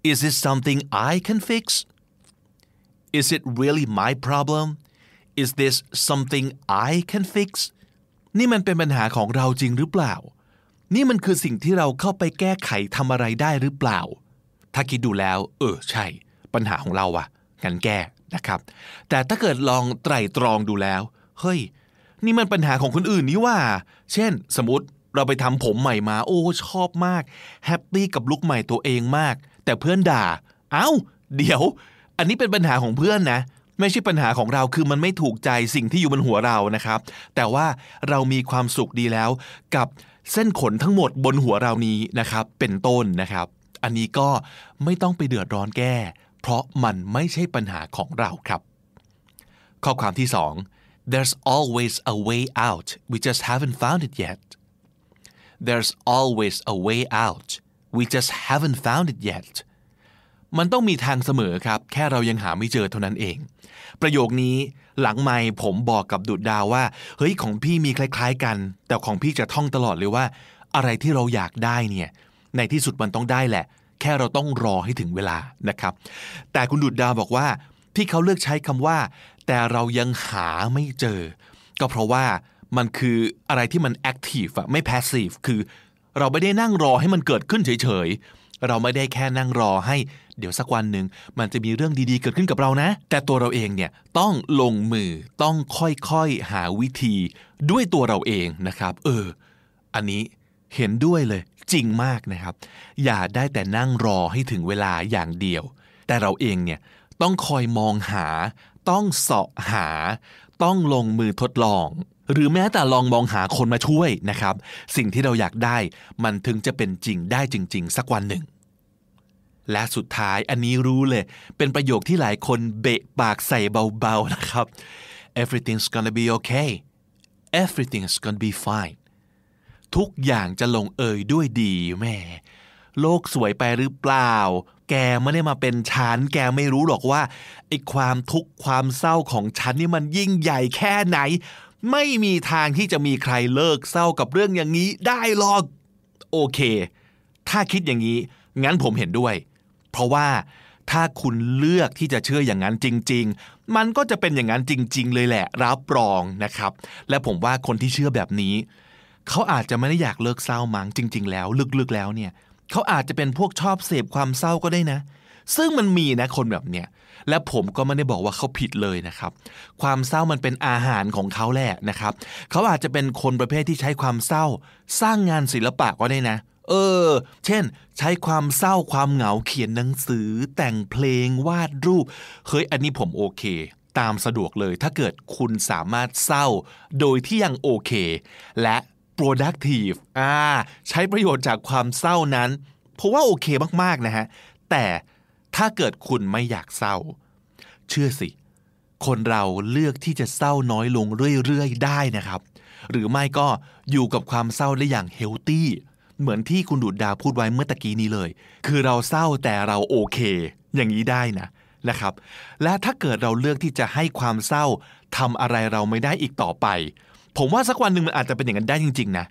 Speaker 1: Is it something I can fix? Is it really my problem? Is this something I can fix? นี่มันเป็นปัญหาของเราจริงหรือเปล่า นี่มันคือสิ่งที่เราเข้าไปแก้ไขทำอะไรได้หรือเปล่า ถ้าคิดดูแล้ว เออใช่ ปัญหาของเราอะงั้นแก้นะครับ แต่ถ้าเกิดลองไตร่ตรองดูแล้ว เฮ้ย นี่มันปัญหาของคนอื่นนี่ว่า เช่น สมมติเราไปทำผมใหม่มา โอ้ชอบมาก แฮปปี้กับลุคใหม่ตัวเองมาก แต่เพื่อนด่า เอ้า เดี๋ยว อันนี้เป็นปัญหาของเพื่อนนะ ไม่ใช่ปัญหาของเราคือมันไม่ถูกใจสิ่งที่อยู่บนหัวเรานะครับ แต่ว่าเรามีความสุขดีแล้วกับเส้นขนทั้งหมดบนหัวเรานี้นะครับ เป็นต้นนะครับ อันนี้ก็ไม่ต้องไปเดือดร้อนแก้ เพราะมันไม่ใช่ปัญหาของเราครับ ข้อความที่ 2 there's always a way out we just haven't found it yet there's always a way out we just haven't found it yet มันต้องมีทางเสมอครับ แค่เรายังหาไม่เจอเท่านั้นเอง ประโยคนี้หลังไม่ผมบอกกับดุดดาวว่า เฮ้ยของพี่มีคล้าย ๆ กัน แต่ของพี่จะท่องตลอดเลยว่า อะไรที่เราอยากได้เนี่ย ในที่สุดมันต้องได้แหละ แค่เราต้องรอให้ถึงเวลานะครับ แต่คุณดุดดาวบอกว่า ที่เขาเลือกใช้คำว่า แต่เรายังหาไม่เจอ ก็เพราะว่ามันคืออะไรที่มัน active อะไม่ passive คือ เราไม่ได้นั่งรอให้มันเกิดขึ้นเฉยๆ เราไม่ได้แค่นั่งรอให้เดี๋ยวสักวันหนึ่งมันจะมีเรื่องดีๆเกิดขึ้นกับเรานะ แต่ตัวเราเองเนี่ยต้องลงมือต้องค่อยๆหาวิธี ด้วยตัวเราเองนะครับ เออ อันนี้เห็นด้วยเลยจริงมากนะครับ อย่าได้แต่นั่งรอให้ถึงเวลาอย่างเดียว แต่เราเองเนี่ยต้องคอยมองหา ต้องเสาะหา ต้องลงมือทดลอง หรือแม้แต่ลองมองหาคนมาช่วยนะครับ สิ่งที่เราอยากได้มันถึงจะเป็นจริงได้จริง ๆ สักวันหนึ่ง และสุดท้ายอันนี้รู้เลย เป็นประโยคที่หลายคนเบะปากใส่เบาๆนะครับ everything's gonna be okay everything's gonna be fine ทุกอย่างจะลงเอยด้วยดีแม่โลกสวยไปหรือเปล่า แกไม่ได้มาเป็นฉัน แกไม่รู้หรอกว่าไอ้ความทุกข์ความเศร้าของฉันนี่มันยิ่งใหญ่แค่ไหน ไม่มีทางที่จะมีใครเลิกเศร้ากับเรื่องอย่างนี้ได้หรอก โอเค ถ้าคิดอย่างนี้ งั้นผมเห็นด้วย เพราะว่าถ้าคุณเลือกที่จะเชื่ออย่างนั้นจริง ๆ มันก็จะเป็นอย่างนั้นจริง ๆ เลยแหละ รับรองนะครับ และผมว่าคนที่เชื่อแบบนี้ เขาอาจจะไม่ได้อยากเลิกเศร้ามั้งจริง ๆ แล้ว ลึกๆแล้วเนี่ย เขาอาจจะเป็นพวกชอบเสพความเศร้าก็ได้นะ ซึ่งมันมีนะคนแบบเนี้ย และผมก็ไม่ได้บอกว่าเขาผิดเลยนะครับ ความเศร้ามันเป็นอาหารของเขาแหละนะครับ เขาอาจจะเป็นคนประเภทที่ใช้ความเศร้า สร้างงานศิลปะก็ได้นะ เออ เช่น ใช้ความเศร้าความเหงาเขียนหนังสือ แต่งเพลงวาดรูป เฮ้ยอันนี้ผมโอเคตามสะดวกเลยถ้าเกิดคุณสามารถเศร้า โดยที่ยังโอเค และ productive อ่า ใช้ประโยชน์จากความเศร้านั้นผมว่าโอเคมาก ๆ นะฮะ แต่ ถ้าเกิดคุณไม่อยากเศร้า เชื่อสิ คนเราเลือกที่จะเศร้าน้อยลงเรื่อยๆ ได้นะครับ หรือไม่ก็อยู่กับความเศร้าได้อย่างเฮลตี้เหมือนที่คุณดูดดาพูดไว้เมื่อตะกี้นี้เลย คือเราเศร้าแต่เราโอเค อย่างนี้ได้นะนะครับ และถ้าเกิดเราเลือกที่จะให้ความเศร้าทำอะไรเราไม่ได้อีกต่อไป ผมว่าสักวันหนึ่งมันอาจจะเป็นอย่างนั้นได้จริง ๆ นะ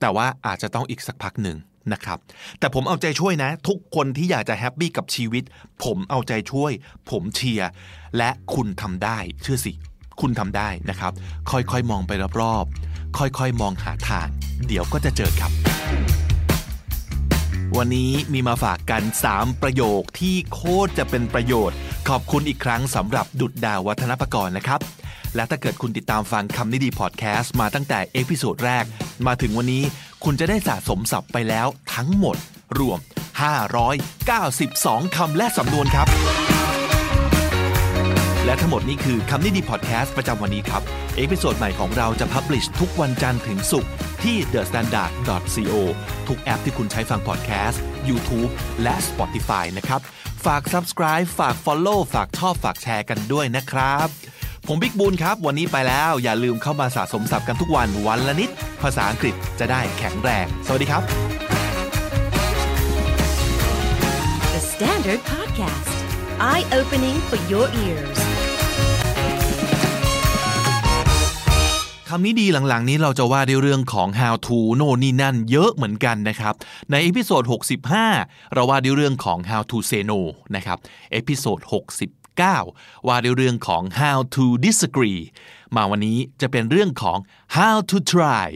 Speaker 1: แต่ว่าอาจจะต้องอีกสักพักหนึ่ง นะครับแต่ผมเอาใจช่วยนะ ทุกคนที่อยากจะแฮปปี้กับชีวิต ผมเอาใจช่วย ผมเชียร์และคุณทำได้เชื่อสิ คุณทำได้นะครับ ค่อยๆมองไปรอบๆค่อยๆมองหาทาง เดี๋ยวก็จะเจอครับ วันนี้มีมาฝากกัน 3 ประโยคที่โคตรจะเป็นประโยชน์ ขอบคุณอีกครั้งสำหรับดุดดาววัฒนประกรณ์นะครับและถ้าเกิดคุณติดตามฟังคำนี้ดีพอดแคสต์มาตั้งแต่ episode แรก มาถึงวันนี้ คุณจะได้สะสมศัพท์ไปแล้วทั้งหมด รวม 592 คำและสำนวนครับ และทั้งหมดนี้คือคำนี้ดีพอดแคสต์ประจำวันนี้ครับ episode ใหม่ของเราจะ publish ทุกวันจันทร์ถึงศุกร์ที่ thestandard.co ทุกแอปที่คุณใช้ฟังพอดแคสต์ YouTube และ Spotify นะครับ ฝาก subscribe ฝาก follow ฝากชอบฝากแชร์กันด้วยนะครับ ผมบิ๊กบุญครับ วันนี้ไปแล้วอย่าลืมเข้ามาสะสมศัพท์กันทุกวันวันละนิด ภาษาอังกฤษจะได้แข็งแรง สวัสดีครับ
Speaker 2: The Standard Podcast, eye opening for your ears.
Speaker 1: คำนี้ดีหลังๆ นี้เราจะว่าด้วยเรื่องของ how to โน่นนี่นั่นเยอะเหมือนกันนะครับ ใน episode 65 เราว่าด้วยเรื่องของ how to say no นะครับ episode 69ว่าด้วยเรื่องของ how to disagree มาวันนี้จะเป็นเรื่องของ how to try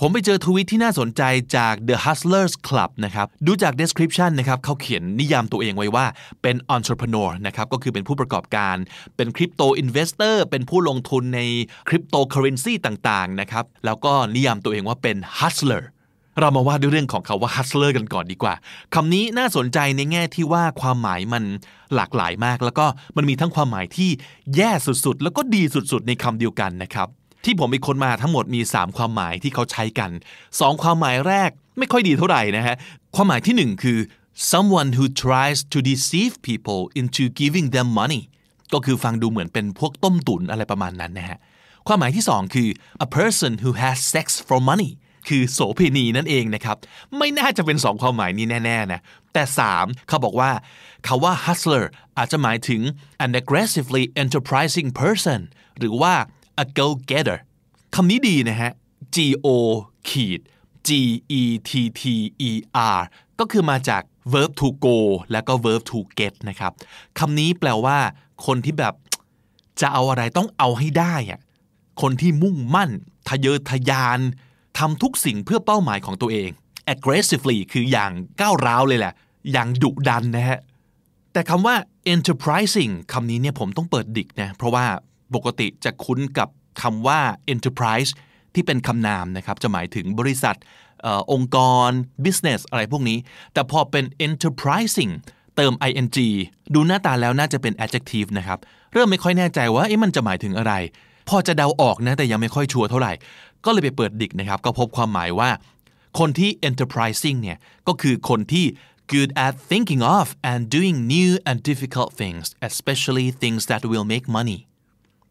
Speaker 1: ผมไปเจอทวีตที่น่าสนใจจาก The Hustlers Club นะครับ ดูจาก description นะครับเขาเขียนนิยามตัวเองไว้ว่าเป็น entrepreneur นะครับ ก็คือเป็นผู้ประกอบการ เป็น crypto investor เป็นผู้ลงทุนในคริปโตเคอร์เรนซีต่างๆ นะครับ แล้วก็นิยามตัวเองว่าเป็น hustler เรามาว่าด้วยเรื่องของคำว่า hustler กันก่อนดีกว่าคำนี้น่าสนใจในแง่ที่ว่าความหมายมันหลากหลายมาก แล้วก็มันมีทั้งความหมายที่แย่สุดๆ แล้วก็ดีสุดๆ ในคำเดียวกันนะครับที่ผมไปค้นมาทั้งหมดมี 3 ความหมายที่เขาใช้กัน 2 ความหมายแรกไม่ค่อยดีเท่าไหร่นะฮะความหมายที่ 1 คือ someone who tries to deceive people into giving them money ก็คือฟังดูเหมือนเป็นพวกต้มตุ๋นอะไรประมาณนั้นนะฮะความหมายที่ 2 คือ a person who has sex for money คือโสเภณีนั่นเองนะครับ ไม่น่าจะเป็นสองความหมายนี้แน่ๆนะแต่ 3 เขาบอกว่าคาว่า hustler อาจจะหมายถึง an aggressively enterprising person หรือว่า a go-getter คำนี้ดีนะฮะ G O ขีด G E T T E R ก็คือมาจาก verb to go แล้วก็ verb to get นะครับคำนี้แปลว่า คนที่แบบจะเอาอะไรต้องเอาให้ได้อะคนที่มุ่งมั่น ทะเยอทะยาน ทำทุกสิ่งเพื่อเป้าหมายของตัวเอง aggressively คืออย่างก้าวร้าวเลยแหละ อย่างดุดันนะฮะ แต่คำว่า enterprising คำนี้เนี่ยผมต้องเปิดดิกนะ เพราะว่าปกติจะคุ้นกับคำว่า enterprise ที่เป็นคำนามนะครับ จะหมายถึงบริษัทอองค์กร business อะไรพวกนี้ แต่พอเป็น enterprising เติม ing ดูหน้าตาแล้วน่าจะเป็น adjective นะครับ เริ่มไม่ค่อยแน่ใจว่าเอ๊ะมันจะหมายถึงอะไร พอจะเดาออกนะ แต่ยังไม่ค่อยชัวร์เท่าไหร่ ก็เลยไปเปิดดิกนะครับ ก็พบความหมายว่า คนที่ enterprising เนี่ย ก็คือคนที่ good at thinking of and doing new and difficult things especially things that will make money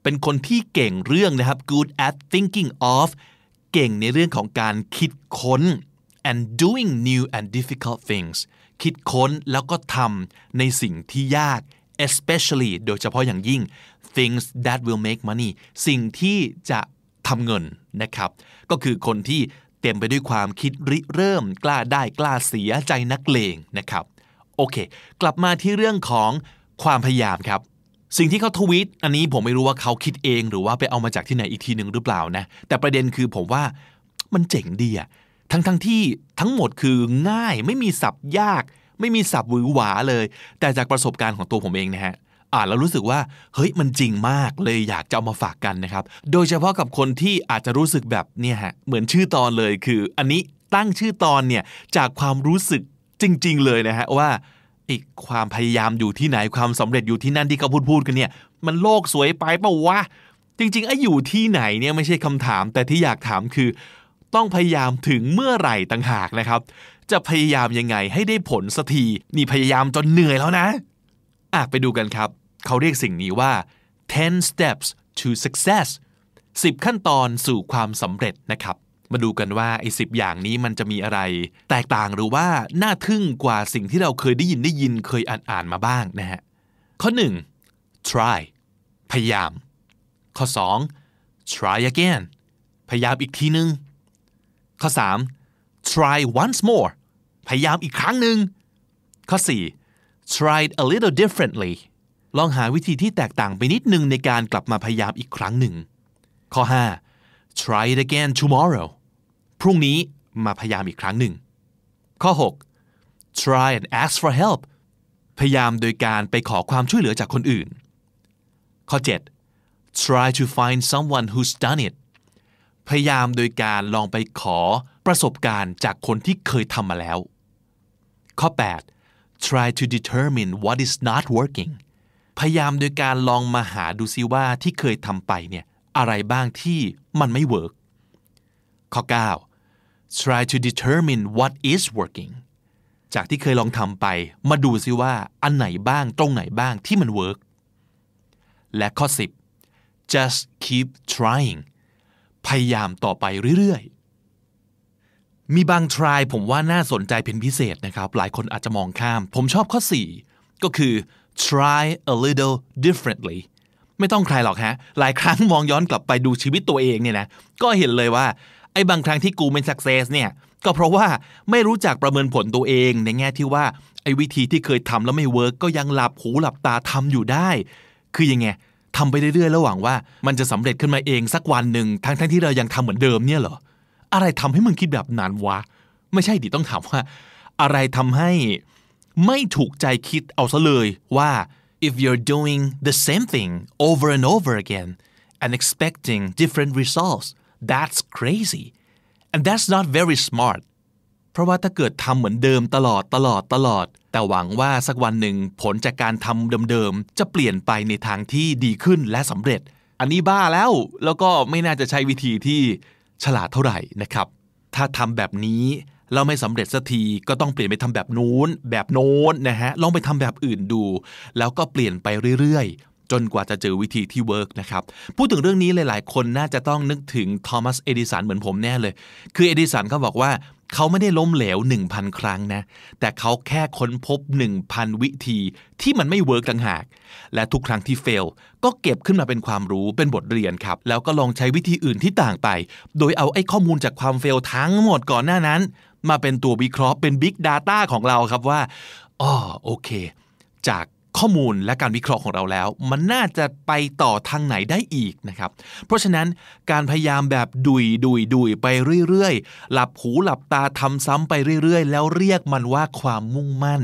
Speaker 1: เป็นคนที่เก่งเรื่องนะครับ good at thinking of เก่งในเรื่องของการคิดค้น and doing new and difficult things คิดค้นแล้วก็ทำในสิ่งที่ยาก especially โดยเฉพาะอย่างยิ่ง things that will make money สิ่งที่จะทำเงิน นะครับ ก็คือคนที่เต็มไปด้วยความคิดริเริ่ม กล้าได้กล้าเสียใจนักเลงนะครับ โอเค กลับมาที่เรื่องของความพยายามครับ สิ่งที่เขาทวีตอันนี้ผมไม่รู้ว่าเขาคิดเองหรือว่าไปเอามาจากที่ไหนอีกทีหนึ่งหรือเปล่านะ แต่ประเด็นคือผมว่ามันเจ๋งดีอะทั้งทั้งที่ทั้งหมดคือง่ายไม่มีศัพท์ยาก ไม่มีศัพท์หวือหวาเลย แต่จากประสบการณ์ของตัวผมเองนะฮะ อ่านแล้วรู้สึกว่าเฮ้ยมันจริงมากเลยอยากจะเอามาฝากกันนะครับ โดยเฉพาะกับคนที่อาจจะรู้สึกแบบเนี่ยฮะเหมือนชื่อตอนเลยคือ อันนี้ตั้งชื่อตอนเนี่ยจากความรู้สึกจริง ๆ เลยนะฮะว่าอีกความพยายามอยู่ที่ไหนความสำเร็จอยู่ที่นั่นที่เขาพูดพูดกันเนี่ย มันโลกสวยไปปะวะจริงๆไอ้อยู่ที่ไหนเนี่ยไม่ใช่คำถาม แต่ที่อยากถามคือ ต้องพยายามถึงเมื่อไหร่ต่างหากนะครับ จะพยายามยังไงให้ได้ผลสักทีนี่พยายามจนเหนื่อยแล้วนะอะไปดูกันครับ เขาเรียกสิ่งนี้ว่า 10 steps to success 10 ขั้นตอนสู่ความสำเร็จนะครับ มาดูกันว่าไอ้สิอย่างนี้มันจะมีอะไร แตกต่างหรือว่าน่าทึ่งกว่าสิ่งที่เราเคยได้ยินได้ยินเคยอ่านอ่านมาบ้างนะฮะข้อ 1 try พยายาม ข้อ 2 try again พยายามอีกทีนึง ข้อ 3 try once more พยายามอีกครั้งหนึ่งข้อ 4 try a little differently ลองหาวิธีที่แตกต่างไปนิดนึงในการกลับมาพยายามอีกครั้งหนึ่ง ข้อ 5 try it again tomorrow พรุ่งนี้มาพยายามอีกครั้งหนึ่ง ข้อ 6 try and ask for help พยายามโดยการไปขอความช่วยเหลือจากคนอื่น ข้อ 7 try to find someone who's done it พยายามโดยการลองไปขอประสบการณ์จากคนที่เคยทำมาแล้ว ข้อ 8 try to determine what is not working พยายามโดยการลองมาหาดูซิว่าที่เคยทำไปเนี่ยอะไรบ้างที่มันไม่เวิร์กข้อ 9 try to determine what is working จากที่เคยลองทำไป มาดูซิว่าอันไหนบ้างตรงไหนบ้างที่มันเวิร์กและข้อ 10 just keep trying พยายามต่อไปเรื่อยๆ มีบาง try ผมว่าน่าสนใจเป็นพิเศษนะครับ หลายคนอาจจะมองข้าม ผมชอบข้อ 4 ก็คือ try a little differently ไม่ต้องใครหรอกฮะ หลายครั้งมองย้อนกลับไปดูชีวิตตัวเองเนี่ยนะ ก็เห็นเลยว่า ไอ้บางครั้งที่กูเป็น success เนี่ย ก็เพราะว่าไม่รู้จักประเมินผลตัวเองในแง่ที่ว่า ไอ้วิธีที่เคยทำแล้วไม่เวิร์กก็ยังหลับหูหลับตาทำอยู่ได้ คือยังไงทำไปเรื่อยๆแล้วหวังว่า มันจะสำเร็จขึ้นมาเองสักวันหนึ่งทั้งๆที่เรายังทำเหมือนเดิมเนี่ยเหรอ อะไรทำให้มึงคิดแบบนั้นวะ ไม่ใช่ดิต้องถามว่า อะไรทำให้ ไม่ถูกใจคิดเอาซะเลยว่า if you're doing the same thing over and over again and expecting different results that's crazy and that's not very smart เพราะว่าถ้าเกิดทำเหมือนเดิมตลอดตลอดตลอด แต่หวังว่าสักวันหนึ่งผลจากการทำเดิมๆ จะเปลี่ยนไปในทางที่ดีขึ้นและสำเร็จ อันนี้บ้าแล้ว แล้วก็ไม่น่าจะใช้วิธีที่ฉลาดเท่าไหร่นะครับ ถ้าทำแบบนี้ เราไม่สำเร็จสักทีก็ต้องเปลี่ยนไปทำแบบนู้น แบบโน้นนะฮะลองไปทำแบบอื่นดู แล้วก็เปลี่ยนไปเรื่อยๆ จนกว่าจะเจอวิธีที่เวิร์กนะครับ พูดถึงเรื่องนี้หลายๆ คนน่าจะต้องนึกถึงทอมัสเอดิสันเหมือนผมแน่เลย คือเอดิสันเขาบอกว่าเขาไม่ได้ล้มเหลว 1,000 ครั้งนะ แต่เขาแค่ค้นพบ 1,000 วิธีที่มันไม่เวิร์กต่างหาก และทุกครั้งที่เฟล ก็เก็บขึ้นมาเป็นความรู้เป็นบทเรียนครับ แล้วก็ลองใช้วิธีอื่นที่ต่างไป โดยเอาไอ้ข้อมูลจากความเฟลทั้งหมดก่อนหน้านั้น มาเป็นตัววิเคราะห์เป็น Big Data ของเราครับว่าอ๋อโอเค จากข้อมูลและการวิเคราะห์ของเราแล้ว มันน่าจะไปต่อทางไหนได้อีกนะครับ เพราะฉะนั้นการพยายามแบบดุยดุยดุยไปเรื่อยๆ หลับหูหลับตาทำซ้ำไปเรื่อยๆ แล้วเรียกมันว่าความมุ่งมั่น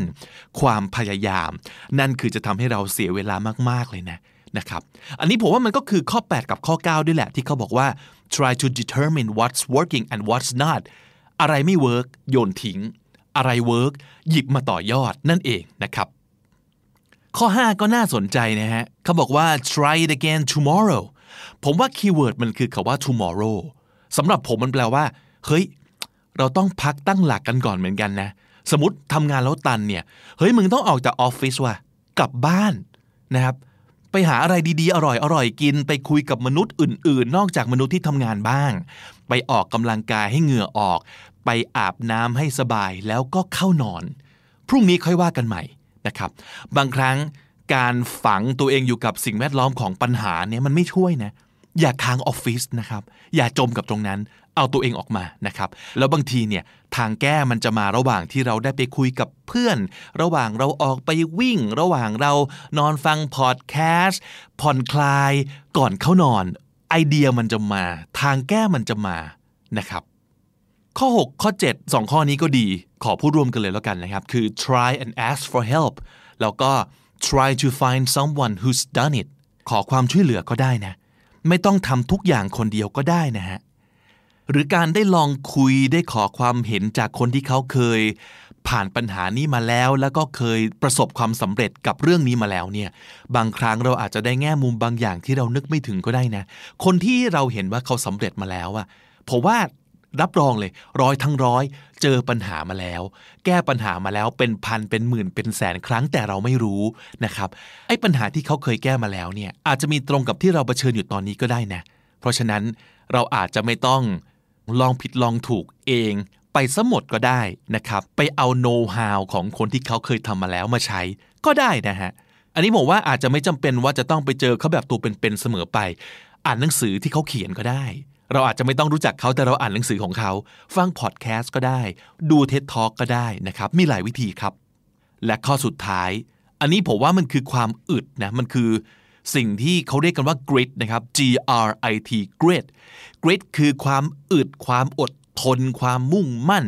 Speaker 1: ความพยายาม นั่นคือจะทำให้เราเสียเวลามากๆเลยนะนะครับอันนี้ผมว่ามันก็คือข้อ 8 กับข้อ 9 ด้วยแหละ ที่เขาบอกว่า try to determine what's working and what's not อะไรไม่ work โยนทิ้ง อะไร work หยิบมาต่อยอดนั่นเองนะครับ ข้อ 5 ก็น่าสนใจนะฮะเขาบอกว่า try it again tomorrow ผมว่า keyword มันคือคำว่า tomorrow สำหรับผมมันแปลว่า เฮ้ย เราต้องพักตั้งหลักกันก่อนเหมือนกันนะ สมมติทำงานแล้วตันเนี่ย เฮ้ย มึงต้องออกจากออฟฟิศว่ะ กลับบ้านนะครับ ไปหาอะไรดีๆ อร่อยอร่อยกิน ไปคุยกับมนุษย์อื่น ๆ นอกจากมนุษย์ที่ทำงานบ้าง ไปออกกำลังกายให้เหงื่อออก ไปอาบน้ำให้สบายแล้วก็เข้านอน พรุ่งนี้ค่อยว่ากันใหม่นะครับ บางครั้งการฝังตัวเองอยู่กับสิ่งแวดล้อมของปัญหาเนี่ยมันไม่ช่วยนะอย่าค้างออฟฟิศนะครับอย่าจมกับตรงนั้น เอาตัวเองออกมานะครับ แล้วบางทีเนี่ยทางแก้มันจะมาระหว่างที่เราได้ไปคุยกับเพื่อน ระหว่างเราออกไปวิ่ง ระหว่างเรานอนฟังพอดแคสต์ผ่อนคลายก่อนเข้านอน ไอเดียมันจะมา ทางแก้มันจะมานะครับ ข้อ 6 ข้อ 7 2 ข้อนี้ก็ดี ขอพูดรวมกันเลยแล้วกันนะครับ คือ try and ask for help แล้วก็ try to find someone who's done it ขอความช่วยเหลือก็ได้นะ ไม่ต้องทำทุกอย่างคนเดียวก็ได้นะฮะ หรือการได้ลองคุยได้ขอความเห็นจากคนที่เขาเคย ผ่านปัญหานี้มาแล้ว แล้วก็เคยประสบความสำเร็จกับเรื่องนี้มาแล้วเนี่ย บางครั้งเราอาจจะได้แง่มุมบางอย่างที่เรานึกไม่ถึงก็ได้นะ คนที่เราเห็นว่าเขาสำเร็จมาแล้วอะผมว่า รับรองเลย ร้อยทั้งร้อย เจอปัญหามาแล้ว แก้ปัญหามาแล้วเป็นพันเป็นหมื่นเป็นแสนครั้งแต่เราไม่รู้นะครับไอ้ปัญหาที่เขาเคยแก้มาแล้วเนี่ยอาจจะมีตรงกับที่เราเผชิญอยู่ตอนนี้ก็ได้นะเพราะฉะนั้นเราอาจจะไม่ต้องลองผิดลองถูกเองไปซะหมดก็ได้นะครับ ไปเอาโน้ตฮาวของคนที่เขาเคยทำมาแล้วมาใช้ก็ได้นะฮะ อันนี้ผมว่าอาจจะไม่จำเป็นว่าจะต้องไปเจอเขาแบบตัวเป็นๆเสมอไป อ่านหนังสือที่เขาเขียนก็ได้ เราอาจจะไม่ต้องรู้จักเขาแต่เราอ่านหนังสือของเขา ฟังพอดแคสต์ก็ได้ ดูเท็ดทอ k ก็ได้นะครับ มีหลายวิธีครับ และข้อสุดท้าย อันนี้ผมว่ามันคือความอึดนะ มันคือสิ่งที่เขาเรียกกันว่า grit นะครับ G R I T grit grit คือความอึด ความอดทน ความมุ่งมั่น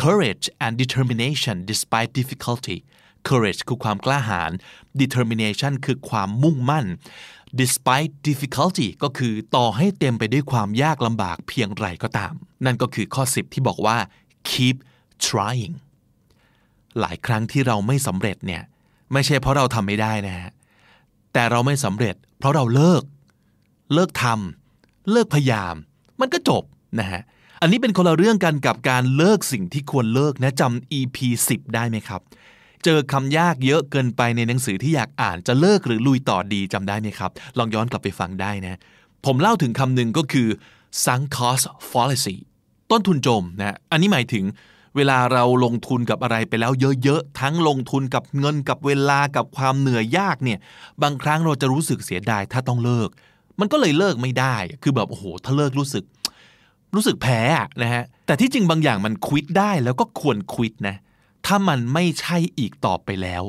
Speaker 1: courage and determination despite difficulty courage คือความกล้าหาญ determination คือความมุ่งมั่น despite difficulty ก็คือต่อให้เต็มไปด้วยความยากลำบากเพียงไรก็ตาม นั่นก็คือข้อ 10 ที่บอกว่า keep trying หลายครั้งที่เราไม่สำเร็จเนี่ยไม่ใช่เพราะเราทำไม่ได้นะฮะแต่เราไม่สำเร็จ เพราะเราเลิก เลิกทำเลิกพยายาม มันก็จบนะฮะอันนี้เป็นคนละเรื่องกันกับการเลิกสิ่งที่ควรเลิกนะจำ EP 10 ได้ไหมครับ เจอคำยากเยอะเกินไปในหนังสือที่อยากอ่านจะเลิกหรือลุยต่อดีจำได้ไหมครับ ลองย้อนกลับไปฟังได้นะ ผมเล่าถึงคำหนึ่งก็คือ sunk cost fallacy ต้นทุนจมนะอันนี้หมายถึงเวลาเราลงทุนกับอะไรไปแล้วเยอะๆ ทั้งลงทุนกับเงินกับเวลากับความเหนื่อยยากเนี่ย บางครั้งเราจะรู้สึกเสียดายถ้าต้องเลิก มันก็เลยเลิกไม่ได้ คือแบบโอ้โห ถ้าเลิกรู้สึก รู้สึกแพ้นะฮะ แต่ที่จริงบางอย่างมันควิดได้แล้วก็ควรควิดนะ ถ้ามันไม่ใช่อีกต่อไปแล้ว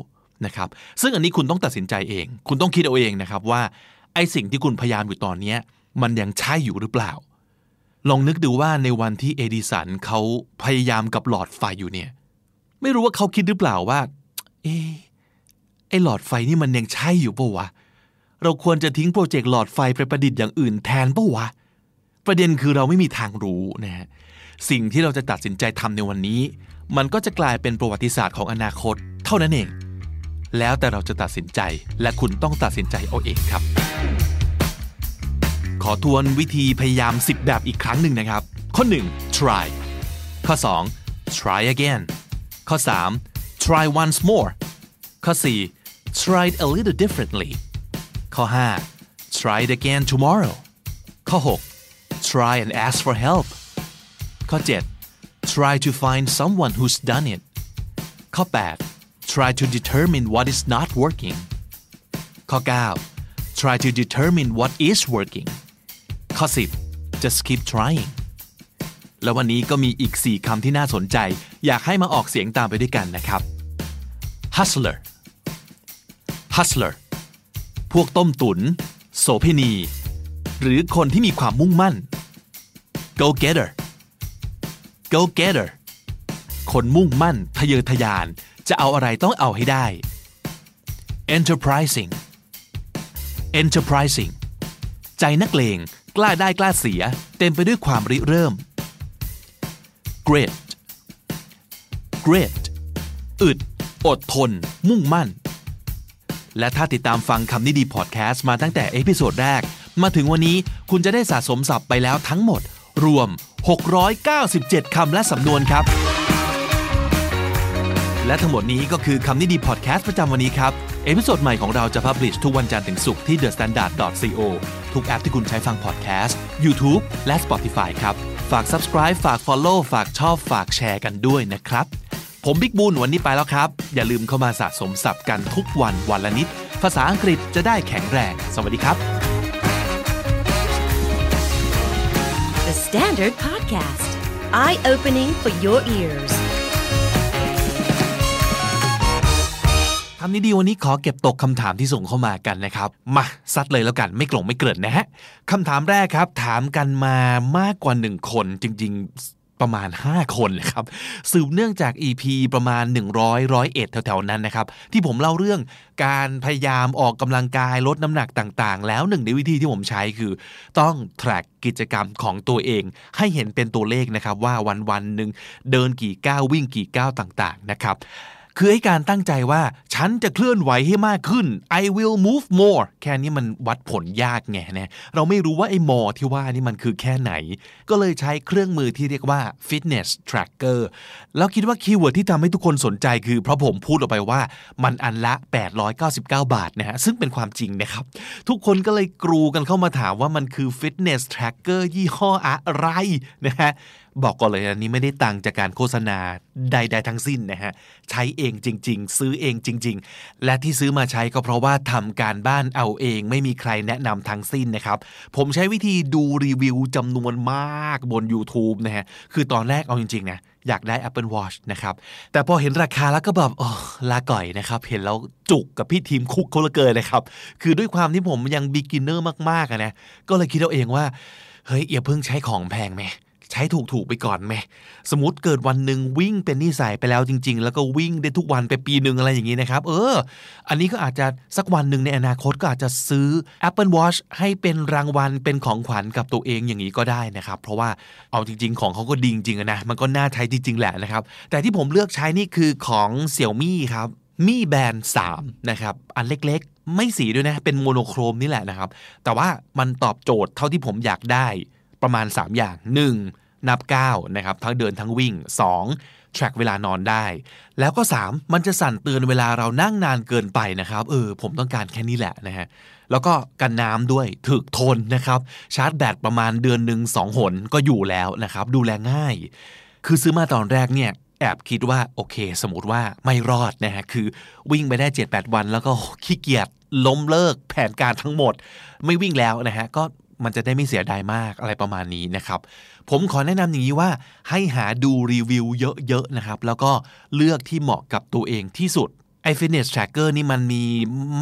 Speaker 1: นะครับ ซึ่งอันนี้คุณต้องตัดสินใจเอง คุณต้องคิดเอาเองนะครับว่าไอสิ่งที่คุณพยายามอยู่ตอนนี้มันยังใช่อยู่หรือเปล่า ลองนึกดูว่าในวันที่เอดิสันเขาพยายามกับหลอดไฟอยู่เนี่ย ไม่รู้ว่าเขาคิดหรือเปล่าว่า เอไอหลอดไฟนี่มันยังใช่อยู่ปะวะ เราควรจะทิ้งโปรเจกต์หลอดไฟไปประดิษฐ์อย่างอื่นแทนปะวะ ประเด็นคือเราไม่มีทางรู้นะฮะสิ่งที่เราจะตัดสินใจทำในวันนี้ มันก็จะกลายเป็นประวัติศาสตร์ของอนาคต เท่านั้นเอง แล้วแต่เราจะตัดสินใจและคุณต้องตัดสินใจเอาเองครับ ขอทวนวิธีพยายาม 10 แบบอีกครั้งหนึ่งนะครับ ข้อ 1 try ข้อ 2 try again ข้อ 3 try once more ข้อ 4 try it a little differently ข้อ 5 try it again tomorrow ข้อ 6 try and ask for help ข้อ 7 try to find someone who's done it ข้อ 8 try to determine what is not working ข้อ 9 try to determine what is working ข้อ 10 just keep trying แล้ววันนี้ก็มีอีก 4คำที่น่าสนใจ อยากให้มาออกเสียงตามไปด้วยกันนะครับ hustler hustler พวกต้มตุน โสเภณี หรือคนที่มีความมุ่งมั่น go getter go getter คนมุ่งมั่นทะเยอทะยาน จะเอาอะไรต้องเอาให้ได้ enterprising enterprising ใจนักเลงกล้าได้กล้าเสีย เต็มไปด้วยความริเริ่ม grit grit อึด อดทน มุ่งมั่น และถ้าติดตามฟังคำนี้ดีพอดแคสต์มาตั้งแต่ episode แรก มาถึงวันนี้คุณจะได้สะสมศัพท์ไปแล้วทั้งหมด รวม 697 คำและสำนวนครับ และทั้งหมดนี้ก็คือคำนี้ดีพอดแคสต์ประจำวันนี้ครับ episode ใหม่ของเราจะ publish ทุกวันจันทร์ถึงศุกร์ที่ thestandard.co ทุกแอปที่คุณใช้ฟังพอดแคสต์ YouTube และ Spotify ครับ ฝาก subscribe ฝาก follow ฝากชอบ ฝากแชร์กันด้วยนะครับ ผมบิ๊กบุญวันนี้ไปแล้วครับ อย่าลืมเข้ามาสะสมศัพท์กันทุกวันวันละนิด ภาษาอังกฤษจะได้แข็งแรง สวัสดีครับ
Speaker 2: Standard Podcast, eye opening for your ears.
Speaker 1: คำนี้ดีวันนี้ขอเก็บตกคำถามที่ส่งเข้ามากันนะครับ มาซัดเลยแล้วกันไม่กลงไม่เกริ่นนะฮะคำถามแรกครับ ถามกันมามากกว่าหนึ่งคนจริง ประมาณ 5 คนเลยครับสืบเนื่องจาก EP ประมาณ 100ร้อยเอ็ดแถวๆนั้นนะครับ ที่ผมเล่าเรื่องการพยายามออกกำลังกายลดน้ำหนักต่างๆ แล้วหนึ่งในวิธีที่ผมใช้คือ ต้อง track กิจกรรมของตัวเอง ให้เห็นเป็นตัวเลขนะครับว่าวันๆหนึ่งเดินกี่ก้าววิ่งกี่ก้าวต่างๆนะครับ คือไอ้การตั้งใจว่า ฉันจะเคลื่อนไหวให้มากขึ้น I will move more แค่นี้มันวัดผลยากไงนะเราไม่รู้ว่าไอ้ more ที่ว่านี่มันคือแค่ไหน ก็เลยใช้เครื่องมือที่เรียกว่า fitness tracker แล้วคิดว่า keyword ที่ทำให้ทุกคนสนใจคือเพราะผมพูดออกไปว่ามันอันละ 899 บาทนะฮะซึ่งเป็นความจริงนะครับ ทุกคนก็เลยกรูกันเข้ามาถามว่ามันคือ fitness tracker ยี่ห้ออะไรนะฮะ บอกก่อนเลยอันนี้ไม่ได้ตังจากการโฆษณาใด ๆ ทั้งสิ้นนะฮะ ใช้เองจริง ๆ ซื้อเองจริง ๆ และที่ซื้อมาใช้ก็เพราะว่าทำการบ้านเอาเอง ไม่มีใครแนะนำทั้งสิ้นนะครับ ผมใช้วิธีดูรีวิวจำนวนมากบน YouTube นะฮะ คือตอนแรกเอาจริง ๆ นะอยากได้ Apple Watch นะครับ แต่พอเห็นราคาแล้วก็แบบโอ้ลาก่อยนะครับ เห็นแล้วจุกกับพี่ทีมคุกเขาเหลือเกินนะครับ คือด้วยความที่ผมยัง beginner มากๆนะ ก็เลยคิดเอาเองว่า เฮ้ยอย่าเพิ่งใช้ของแพงไหม ใช้ถูกๆไปก่อนไหมสมมติเกิดวันหนึ่งวิ่งเป็นนิสัยไปแล้วจริง ๆ แล้วก็วิ่งได้ทุกวันไปปีหนึ่งอะไรอย่างนี้นะครับ เออ อันนี้ก็อาจจะสักวันหนึ่งในอนาคตก็อาจจะซื้อ Apple Watch ให้เป็นรางวัลเป็นของขวัญกับตัวเองอย่างนี้ก็ได้นะครับ เพราะว่าเอาจริง ๆ ของเขาก็ดีจริงๆนะมันก็น่าใช้จริง ๆ แหละนะครับ แต่ที่ผมเลือกใช้นี่คือของ Xiaomi ครับมีแบน3นะครับอันเล็กๆ ไม่สีด้วยนะเป็นโมโนโครมนี่แหละนะครับ แต่ว่ามันตอบโจทย์เท่าที่ผมอยากได้ ประมาณ 3 อย่าง 1. นับ9นะครับทั้งเดินทั้งวิ่ง 2. track เวลานอนได้ แล้วก็ 3. มันจะสั่นเตือนเวลาเรานั่งนานเกินไปนะครับเออผมต้องการแค่นี้แหละนะฮะแล้วก็กันน้ำด้วยถึกทนนะครับชาร์จแบตประมาณเดือนหนึ่งสองหนก็อยู่แล้วนะครับดูแลง่าย คือซื้อมาตอนแรกเนี่ยแอบคิดว่าโอเค สมมติว่าไม่รอดนะฮะคือวิ่งไปได้ 7-8 วัน แล้วก็ขี้เกียจล้มเลิกแผนการทั้งหมด ไม่วิ่งแล้วนะฮะก็ มันจะได้ไม่เสียดายมากอะไรประมาณนี้นะครับ ผมขอแนะนำอย่างนี้ว่าให้หาดูรีวิวเยอะๆนะครับ แล้วก็เลือกที่เหมาะกับตัวเองที่สุดไอ้ Fitness Tracker นี่มันมี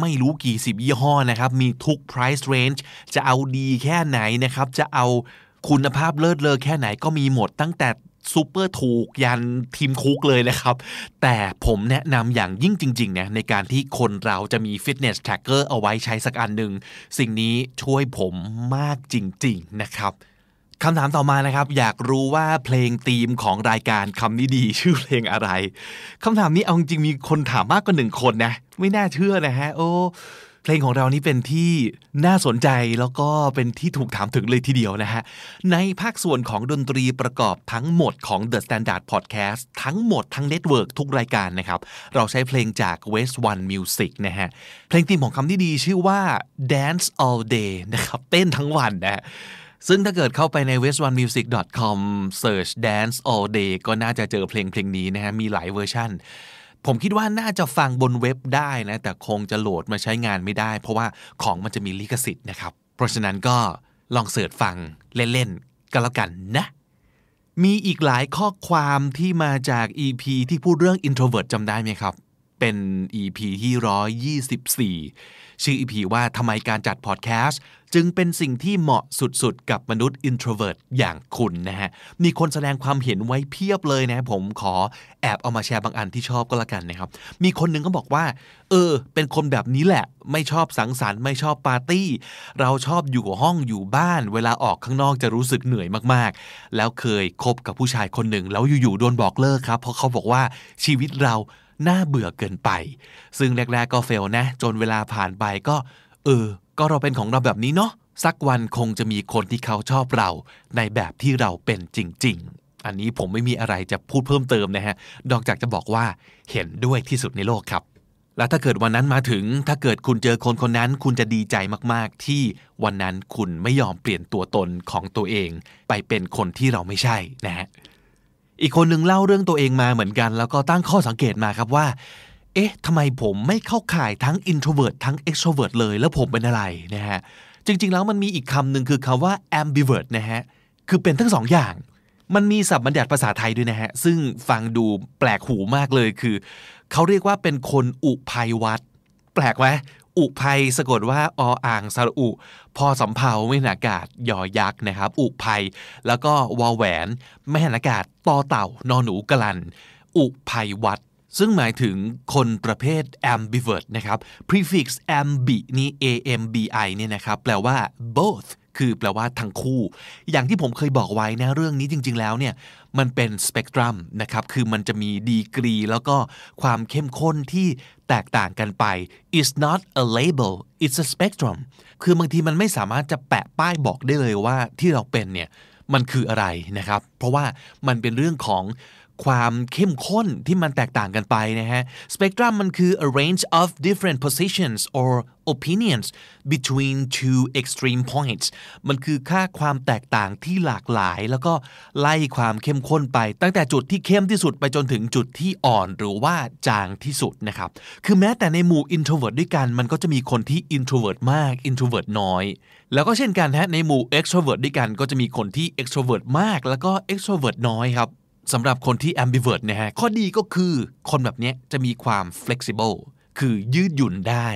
Speaker 1: ไม่รู้กี่สิบยี่ห้อนะครับ มีทุก price range จะเอาดีแค่ไหนนะครับ จะเอาคุณภาพเลิศเลอแค่ไหนก็มีหมดตั้งแต่ ซูเปอร์ถูกยันทีมคุกเลยนะครับ แต่ผมแนะนำอย่างยิ่งจริงๆนะในการที่คนเราจะมี Fitness Tracker เอาไว้ใช้สักอันหนึ่ง สิ่งนี้ช่วยผมมากจริงๆนะครับคำถามต่อมานะครับ อยากรู้ว่าเพลงธีมของรายการคำนี้ดีชื่อเพลงอะไรคำถามนี้เอาจริงมีคนถามมากกว่าหนึ่งคนนะ ไม่น่าเชื่อนะฮะโอ้ เพลงของเรานี้เป็นที่น่าสนใจแล้วก็เป็นที่ถูกถามถึงเลยทีเดียวนะฮะ ในภาคส่วนของดนตรีประกอบทั้งหมดของ The Standard Podcast ทั้งหมดทั้ง network ทุกรายการนะครับ เราใช้เพลงจาก West One Music นะฮะ เพลงธีมของคำนี้ดีชื่อว่า Dance All Day นะครับ เต้นทั้งวันนะฮะซึ่งถ้าเกิดเข้าไปใน westonemusic.com search dance all day ก็น่าจะเจอเพลงเพลงนี้นะฮะ มีหลายเวอร์ชั่น ผมคิดว่าน่าจะฟังบนเว็บได้นะแต่คงจะโหลดมาใช้งานไม่ได้ เพราะว่าของมันจะมีลิขสิทธิ์นะครับ เพราะฉะนั้นก็ลองเสิร์ชฟังเล่นๆก็แล้วกันนะ มีอีกหลายข้อความที่มาจาก EP ที่พูดเรื่อง introvert จำได้ไหมครับ เป็น EP ที่124 ชื่อ EP ว่าทำไมการจัดพอดแคสต์จึงเป็นสิ่งที่เหมาะสุดๆ กับมนุษย์ introvert อย่างคุณนะฮะ มีคนแสดงความเห็นไว้เพียบเลยนะผมขอแอบเอามาแชร์บางอันที่ชอบก็แล้วกันนะครับ มีคนหนึ่งก็บอกว่า เออ เป็นคนแบบนี้แหละ ไม่ชอบสังสรรค์ไม่ชอบปาร์ตี้ เราชอบอยู่ห้องอยู่บ้าน เวลาออกข้างนอกจะรู้สึกเหนื่อยมากๆ แล้วเคยคบกับผู้ชายคนหนึ่งแล้วอยู่ๆโดนบอกเลิกครับ เพราะเขาบอกว่าชีวิตเรา น่าเบื่อเกินไป ซึ่งแรก ๆ ก็เฟลนะ จนเวลาผ่านไปก็ เออ ก็เราเป็นของเราแบบนี้เนาะสักวันคงจะมีคนที่เขาชอบเรา ในแบบที่เราเป็นจริง ๆ อันนี้ผมไม่มีอะไรจะพูดเพิ่มเติมนะฮะนอกจากจะบอกว่าเห็นด้วยที่สุดในโลกครับ แล้วถ้าเกิดวันนั้นมาถึง ถ้าเกิดคุณเจอคนคนนั้น คุณจะดีใจมากๆ ที่วันนั้นคุณไม่ยอมเปลี่ยนตัวตนของตัวเอง ไปเป็นคนที่เราไม่ใช่นะฮะ อีกคนหนึ่งเล่าเรื่องตัวเองมาเหมือนกัน แล้วก็ตั้งข้อสังเกตมาครับว่า เอ๊ะทำไมผมไม่เข้าข่ายทั้ง introvert ทั้ง extrovert เลย แล้วผมเป็นอะไรนะฮะ จริง ๆ แล้วมันมีอีกคำหนึ่งคือคำว่า ambivert นะฮะ คือเป็นทั้งสองอย่าง มันมีศัพท์บัญญัติภาษาไทยด้วยนะฮะ ซึ่งฟังดูแปลกหูมากเลยคือ เขาเรียกว่าเป็นคนอุภัยวัด แปลกไหมอุภัยสะกดว่าออ่างสระอุ พอสำเภาไม่หันอากาศยอยักษ์นะครับ อุภัย แล้วก็วอแหวนไม่หันอากาศตอเต่านอนหนูกลัน อุภัยวัด ซึ่งหมายถึงคนประเภท ambivert นะครับ prefix ambi นี่ ambi เนี่ยนะครับ แปลว่า both คือแปลว่าทั้งคู่ อย่างที่ผมเคยบอกไว้นะเรื่องนี้จริง ๆ แล้วเนี่ยมันเป็นสเปกตรัมนะครับคือมันจะมีดีกรี แล้วก็ความเข้มข้นที่แตกต่างกันไป it's not a label it's a spectrum คือบางทีมันไม่สามารถจะแปะป้ายบอกได้เลยว่าที่เราเป็นเนี่ยมันคืออะไรนะครับ เพราะว่ามันเป็นเรื่องของ ความเข้มข้นที่มันแตกต่างกันไปนะฮะ spectrum มันคือ a range of different positions or opinions between two extreme points มันคือค่าความแตกต่างที่หลากหลาย แล้วก็ไล่ความเข้มข้นไป ตั้งแต่จุดที่เข้มที่สุดไปจนถึงจุดที่อ่อนหรือว่าจางที่สุดนะครับ คือแม้แต่ในหมู่ introvert ด้วยกัน มันก็จะมีคนที่ introvert มาก introvert น้อย แล้วก็เช่นกันฮะในหมู่ extrovert ด้วยกัน ก็จะมีคนที่ extrovert มาก แล้วก็ extrovert น้อยครับ สำหรับคนที่ ambivert นะฮะข้อดีก็คือคนแบบนี้จะมีความ flexible คือยืดหยุ่นได้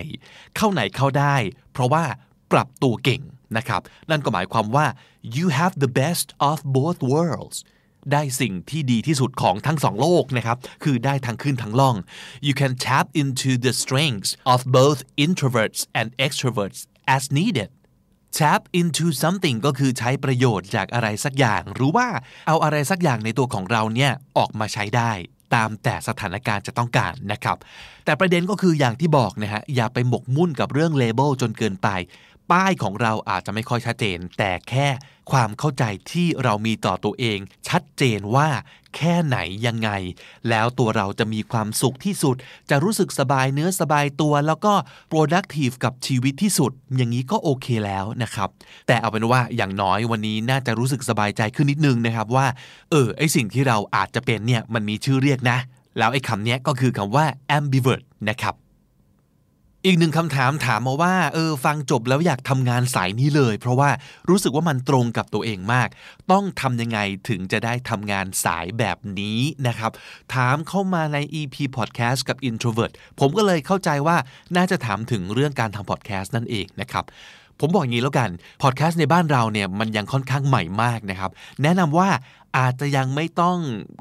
Speaker 1: เข้าไหนเข้าได้ เพราะว่าปรับตัวเก่งนะครับ นั่นก็หมายความว่า you have the best of both worlds ได้สิ่งที่ดีที่สุดของทั้งสองโลกนะครับ คือได้ทั้งขึ้นทั้งล่อง you can tap into the strengths of both introverts and extroverts as needed tap into something ก็คือใช้ประโยชน์จากอะไรสักอย่าง หรือว่าเอาอะไรสักอย่างในตัวของเราเนี่ยออกมาใช้ได้ตามแต่สถานการณ์จะต้องการนะครับ แต่ประเด็นก็คืออย่างที่บอกนะฮะอย่าไปหมกมุ่นกับเรื่องเลเบลจนเกินไป ป้ายของเราอาจจะไม่ค่อยชัดเจน แต่แค่ความเข้าใจที่เรามีต่อตัวเอง ชัดเจนว่าแค่ไหนยังไง แล้วตัวเราจะมีความสุขที่สุด จะรู้สึกสบายเนื้อสบายตัว แล้วก็ productive กับชีวิตที่สุด อย่างนี้ก็โอเคแล้วนะครับ แต่เอาเป็นว่าอย่างน้อยวันนี้น่าจะรู้สึกสบายใจขึ้นนิดนึงนะครับว่า เออไอสิ่งที่เราอาจจะเป็นเนี่ยมันมีชื่อเรียกนะ แล้วไอคำนี้ก็คือคำว่า ambivert นะครับ อีกหนึ่งคำถามถามมาว่าเออฟังจบแล้วอยากทำงานสายนี้เลย เพราะว่ารู้สึกว่ามันตรงกับตัวเองมาก ต้องทำยังไงถึงจะได้ทำงานสายแบบนี้นะครับ ถามเข้ามาใน EP Podcast กับ Introvert ผมก็เลยเข้าใจว่าน่าจะถามถึงเรื่องการทำ podcast นั่นเองนะครับผมบอกอย่างนี้แล้วกัน พอดแคสต์ในบ้านเราเนี่ยมันยังค่อนข้างใหม่มากนะครับ แนะนำว่า อาจจะยังไม่ต้อง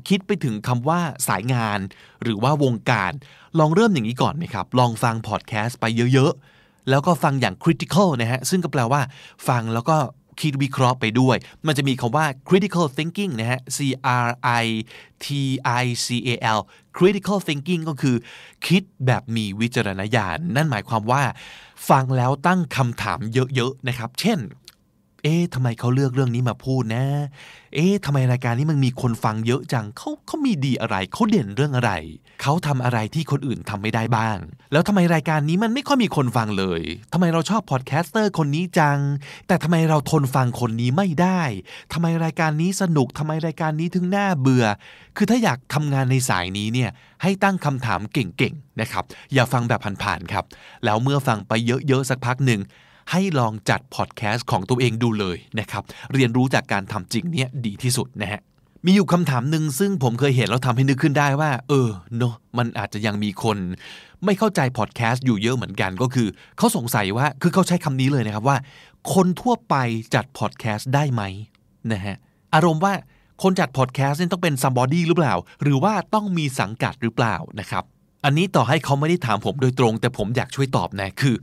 Speaker 1: คิดไปถึงคำว่าสายงาน หรือว่าวงการ ลองเริ่มอย่างนี้ก่อนไหมครับ ลองฟังพอดแคสต์ไปเยอะๆ แล้วก็ฟังอย่าง critical นะฮะ ซึ่งก็แปลว่า ฟังแล้วก็คิดวิเคราะห์ไปด้วย มันจะมีคำว่า critical thinking นะฮะ C R I T I C A L critical thinking ก็คือ คิดแบบมีวิจารณญาณ นั่นหมายความว่า ฟังแล้วตั้งคำถามเยอะๆ นะครับ เช่น เอ๊ะทำไมเขาเลือกเรื่องนี้มาพูดนะ เอ๊ะทำไมรายการนี้มันมีคนฟังเยอะจังเขาเขามีดีอะไรเขาเด่นเรื่องอะไรเขาทำอะไรที่คนอื่นทำไม่ได้บ้าง แล้วทำไมรายการนี้มันไม่ค่อยมีคนฟังเลยทำไมเราชอบ podcaster คนนี้จัง แต่ทำไมเราทนฟังคนนี้ไม่ได้ทำไมรายการนี้สนุกทำไมรายการนี้ถึงน่าเบื่อ คือถ้าอยากทำงานในสายนี้เนี่ยให้ตั้งคำถามเก่งๆนะครับอย่าฟังแบบผ่านๆครับแล้วเมื่อฟังไปเยอะๆสักพักหนึ่ง ให้ลองจัดพอดแคสต์ของตัวเองดูเลยนะครับ เรียนรู้จากการทำจริงเนี่ยดีที่สุดนะฮะมีอยู่คำถามหนึ่งซึ่งผมเคยเห็นแล้วทำให้นึกขึ้นได้ว่า เออเนอะมันอาจจะยังมีคน ไม่เข้าใจพอดแคสต์อยู่เยอะเหมือนกันก็คือ เขาสงสัยว่าคือเขาใช้คำนี้เลยนะครับว่า คนทั่วไปจัดพอดแคสต์ได้ไหมนะฮะอารมณ์ว่าคนจัดพอดแคสต์นี่ต้องเป็น somebody หรือเปล่า หรือว่าต้องมีสังกัดหรือเปล่านะครับ อันนี้ต่อให้เขาไม่ได้ถามผมโดยตรง แต่ผมอยากช่วยตอบนะคือ